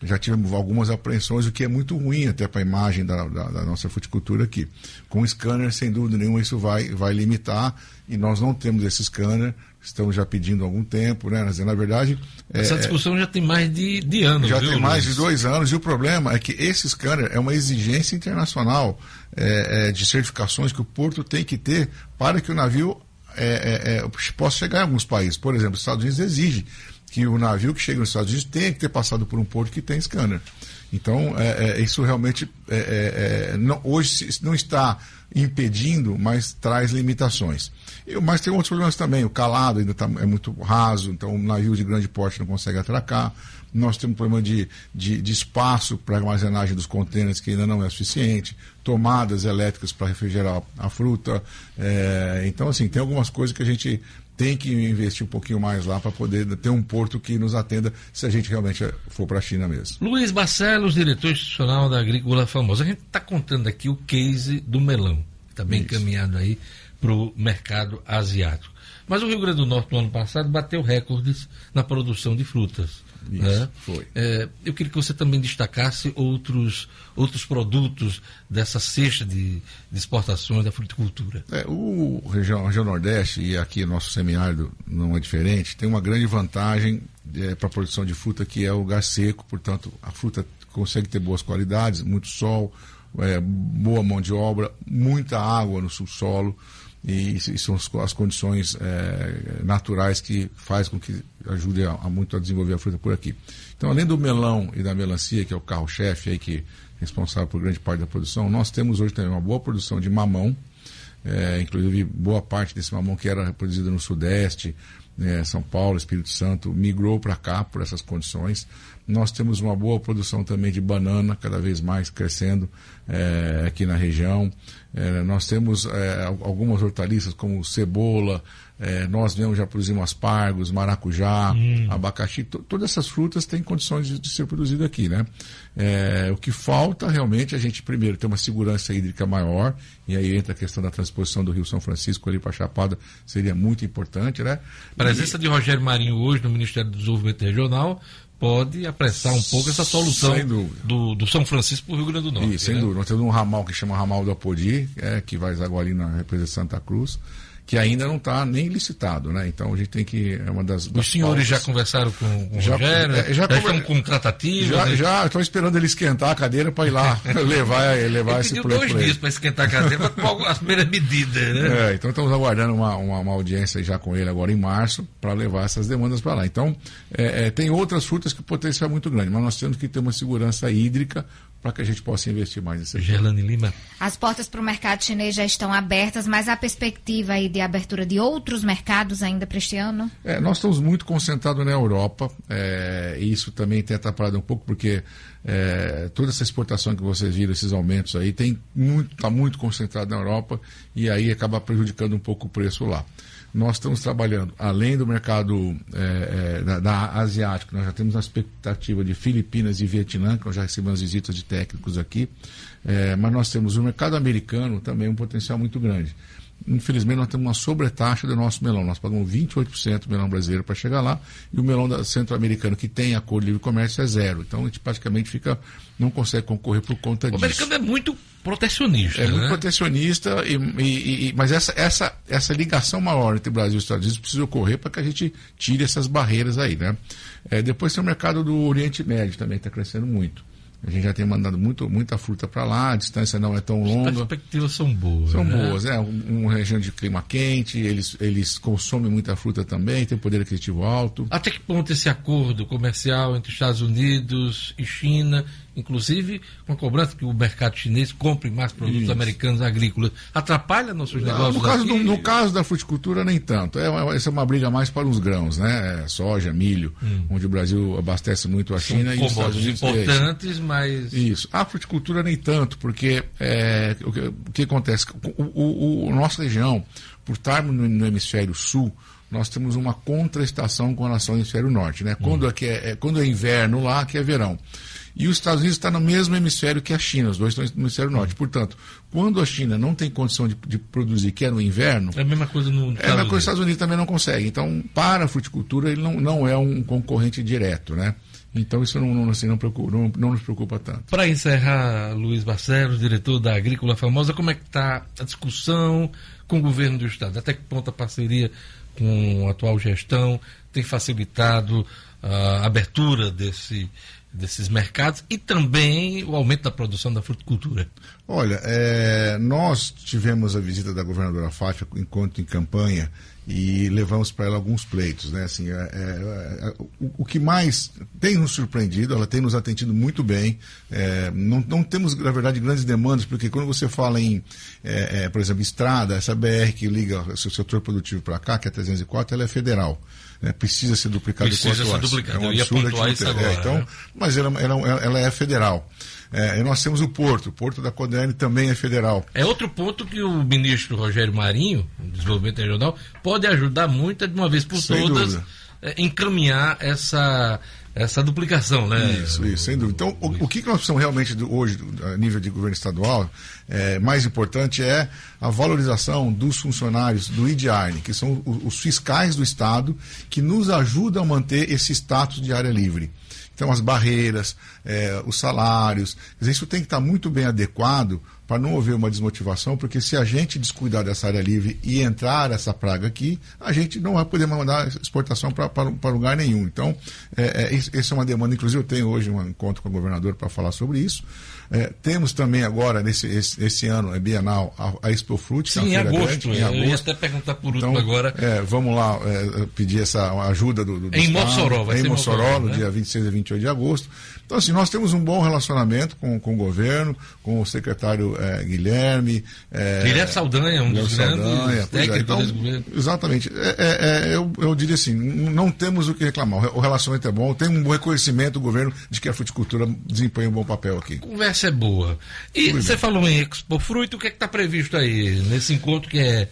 Já tivemos algumas apreensões, o que é muito ruim até para a imagem da, da- da nossa fruticultura aqui. Com o scanner, sem dúvida nenhuma, isso vai, vai limitar e nós não temos esse scanner, estamos já pedindo há algum tempo, né? Na verdade. Essa é- discussão já tem mais de, de anos, já viu, tem mais Luiz? de dois anos e o problema é que esse scanner é uma exigência internacional é, é, de certificações que o porto tem que ter para que o navio é, é, é, possa chegar em alguns países. Por exemplo, os Estados Unidos exige que o navio que chega nos Estados Unidos tenha que ter passado por um porto que tem scanner. Então, é, é, isso realmente é, é, é, não- hoje não está impedindo, mas traz limitações. E- mas tem outros problemas também. O calado ainda tá, é muito raso, então o navio de grande porte não consegue atracar. Nós temos um problema de, de, de espaço para armazenagem dos contêineres que ainda não é suficiente, tomadas elétricas para refrigerar a fruta. É, então, assim, tem algumas coisas que a gente tem que investir um pouquinho mais lá para poder ter um porto que nos atenda se a gente realmente for para a China mesmo. Luiz Barcelos, diretor institucional da Agrícola Famosa. A gente está contando aqui o case do melão, que está bem Isso. encaminhado aí para o mercado asiático. Mas o Rio Grande do Norte, no ano passado, bateu recordes na produção de frutas. Isso, né? foi. É, eu queria que você também destacasse outros, outros produtos dessa cesta de, de exportações da fruticultura. É, o região, a região Nordeste, e aqui nosso semiárido não é diferente, tem uma grande vantagem para a produção de fruta, que é o lugar seco, portanto, a fruta consegue ter boas qualidades, muito sol, é, boa mão de obra, muita água no subsolo, e, isso são as condições é, naturais que faz com que ajude a, a muito a desenvolver a fruta por aqui. Então, além do melão e da melancia, que é o carro-chefe aí que é responsável por grande parte da produção, nós temos hoje também uma boa produção de mamão, é, inclusive, boa parte desse mamão que era produzido no Sudeste, né, São Paulo, Espírito Santo, migrou para cá por essas condições. Nós temos uma boa produção também de banana, cada vez mais crescendo é, aqui na região. É, nós temos é, al- algumas hortaliças como cebola, nós mesmos já produzimos aspargos, maracujá, abacaxi, to- todas essas frutas têm condições de, de ser produzido aqui, né? O que falta realmente é a gente primeiro ter uma segurança hídrica maior, e aí entra a questão da transposição do Rio São Francisco ali para Chapada, seria muito importante, né? A presença de Rogério Marinho hoje no Ministério do Desenvolvimento Regional pode apressar um pouco essa solução do, do São Francisco para o Rio Grande do Norte. E, sem né? dúvida. Nós temos um ramal que chama Ramal do Apodi, é, que vai agora ali na represa de Santa Cruz, que ainda não está nem licitado, né? Então a gente tem que. É uma das. das Os senhores já pautas. conversaram com, com o Já- Rogério? é, já já estão com tratativas? Já, né? já estou esperando ele esquentar a cadeira para ir lá *laughs* levar, levar Ele esse pediu dois dias para esquentar a cadeira, tomar as primeiras medidas, né? É, então estamos aguardando uma, uma, uma audiência já com ele agora em março para levar essas demandas para lá. Então, é, é, tem outras frutas que o potencial é muito grande, mas nós temos que ter uma segurança hídrica para que a gente possa investir mais nesse. Gerlane Lima. As portas para o mercado chinês já estão abertas, mas há perspectiva aí de abertura de outros mercados ainda para este ano? É, nós estamos muito concentrados na Europa, é, e isso também tem atrapalhado um pouco, porque é, toda essa exportação que vocês viram, esses aumentos aí, está muito, tá muito concentrado na Europa e aí acaba prejudicando um pouco o preço lá. Nós estamos trabalhando, além do mercado é, é, da, da asiático, nós já temos a expectativa de Filipinas e Vietnã, que nós já recebemos visitas de técnicos aqui, é, mas nós temos o mercado americano também um potencial muito grande. Infelizmente, nós temos uma sobretaxa do nosso melão. Nós pagamos 28% do melão brasileiro para chegar lá, e o melão centro-americano, que tem acordo de livre comércio, é zero. Então, a gente praticamente fica, não consegue concorrer por conta O disso. americano é muito protecionista, É muito né? protecionista, e, e- e- mas essa, essa, essa ligação maior entre Brasil e Estados Unidos precisa ocorrer para que a gente tire essas barreiras aí. Né? É, depois tem o mercado do Oriente Médio também, está crescendo muito. A gente já tem mandado muito, muita fruta para lá, a distância não é tão As longa. perspectivas são boas. São né? boas, é. Um- Uma região de clima quente, eles, eles consomem muita fruta também, tem poder aquisitivo alto. Até que ponto esse acordo comercial entre Estados Unidos e China, inclusive com a cobrança que o mercado chinês compre mais produtos Isso. americanos agrícolas, atrapalha nossos Não, negócios no, caso, aqui? do- no caso da fruticultura, nem tanto. É, uma- essa é uma briga mais para os grãos, né? É, soja, milho, onde o Brasil abastece muito a Hum. São China e os Estados Unidos. é importantes, mas. Isso. A fruticultura nem tanto, porque é, o, que, o, que, acontece? O, o, o, nossa região, por estarmos no, no, hemisfério sul, nós temos uma contraestação com relação ao hemisfério norte. Né? Quando, hum. é, é, quando é inverno lá, aqui é verão. E os Estados Unidos está no mesmo hemisfério que a China, os dois estão no hemisfério norte. Portanto, quando a China não tem condição de, de produzir, que é no inverno. É a mesma coisa no. É a mesma coisa que os Estados Unidos também não consegue. Então, para a fruticultura, ele não, não é um concorrente direto, né? Então isso não, não, assim, não, preocupa, não, não nos preocupa tanto. Para encerrar, Luiz Barcelos, diretor da Agrícola Famosa, como é que está a discussão com o governo do Estado? Até que ponto a parceria com a atual gestão tem facilitado a abertura desse, desses mercados e também o aumento da produção da fruticultura? Olha, é, nós tivemos a visita da governadora Fátima enquanto em campanha e levamos para ela alguns pleitos, né? Assim, é, é, o, o, que mais tem nos surpreendido, ela tem nos atendido muito bem. Não, não, temos, na verdade, grandes demandas, porque quando você fala em, por exemplo, estrada, essa BR que liga o setor produtivo para cá, que é 304, ela é federal. Né? Precisa ser duplicada Precisa ser duplicada. É um absurdo Eu ia isso agora, então, né? Mas ela, ela, ela é federal. É, e nós temos o Porto. O Porto da Coderne também é federal. É outro ponto que o ministro Rogério Marinho, Desenvolvimento Regional, pode ajudar muito de uma vez por Sem todas é, encaminhar essa essa duplicação, né? Isso, isso, sem dúvida. Então, o, o que nós precisamos realmente do, hoje, a nível de governo estadual, é, mais importante é a valorização dos funcionários do IDIARNE, que são os, os fiscais do Estado, que nos ajudam a manter esse status de área livre. Então, as barreiras, é, os salários, isso tem que estar muito bem adequado para não haver uma desmotivação, porque se a gente descuidar dessa área livre e entrar essa praga aqui, a gente não vai poder mandar exportação para lugar nenhum. Então, é, é, essa é uma demanda. Inclusive, eu tenho hoje um encontro com o governador para falar sobre isso. É, temos também agora, nesse esse, esse, ano, é bienal, a, a Expo Fruit. Sim, é em agosto. Grande, em agosto. Eu ia até perguntar por último então, agora. É, vamos lá é, pedir essa ajuda do, do Em Estado, Mossoró, vai Em ser Mossoró, Mossoró no né? dia 26 e 28 de agosto. Então, assim, nós temos um bom relacionamento com, com o governo, com o secretário é, Guilherme. É, Guilherme Saldanha, um dos Saldanha, grandes técnicos é, então, governo. Exatamente. É, é, eu, eu diria assim, não temos o que reclamar. O relacionamento é bom, tem um reconhecimento do governo de que a fruticultura desempenha um bom papel aqui. Conversa é boa. E você falou em Expo Fruto, o que é está previsto aí nesse encontro que é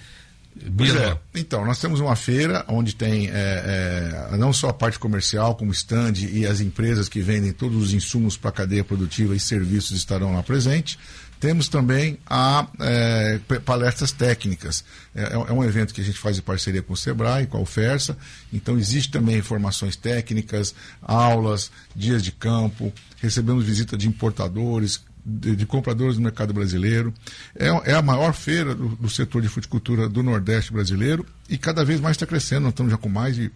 Pois é. Então, nós temos uma feira onde tem é, é, não só a parte comercial, como stand e as empresas que vendem todos os insumos para a cadeia produtiva e serviços estarão lá presentes. Temos também a é, palestras técnicas. É, é, é, um evento que a gente faz em parceria com o Sebrae, com a Ufersa. Então, existe também informações técnicas, aulas, dias de campo. Recebemos visita de importadores, de, de, compradores do mercado brasileiro. É, é a maior feira do, do, setor de fruticultura do Nordeste brasileiro e cada vez mais está crescendo. Nós estamos já com mais de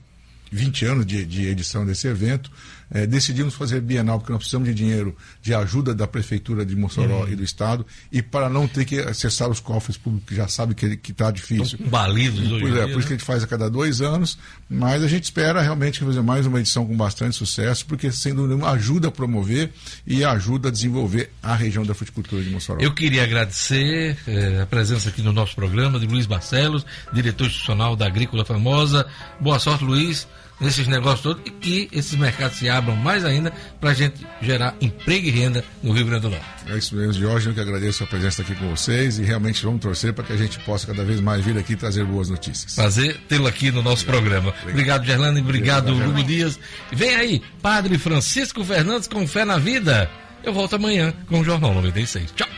20 anos de, de edição desse evento é, decidimos fazer Bienal porque nós precisamos de dinheiro de ajuda da Prefeitura de Mossoró uhum. e do Estado e para não ter que acessar os cofres públicos, que já sabe que está difícil. Balidos hoje pois é, dia, por isso que a gente faz a cada dois anos, mas a gente espera realmente fazer mais uma edição com bastante sucesso, porque sendo ajuda a promover e ajuda a desenvolver a região da fruticultura de Mossoró. Eu queria agradecer eh, a presença aqui no nosso programa de Luiz Barcelos, diretor institucional da Agrícola Famosa. Boa sorte, Luiz nesses negócios todos e que esses mercados se abram mais ainda para a gente gerar emprego e renda no Rio Grande do Norte. É isso mesmo, Jorge, eu que agradeço a presença aqui com vocês e realmente vamos torcer para que a gente possa cada vez mais vir aqui trazer boas notícias. Prazer tê-lo aqui no nosso obrigado, programa. Obrigado, obrigado Gerlando, obrigado, obrigado Hugo Dias. Vem aí, Padre Francisco Fernandes com fé na vida. Eu volto amanhã com o Jornal 96. Tchau.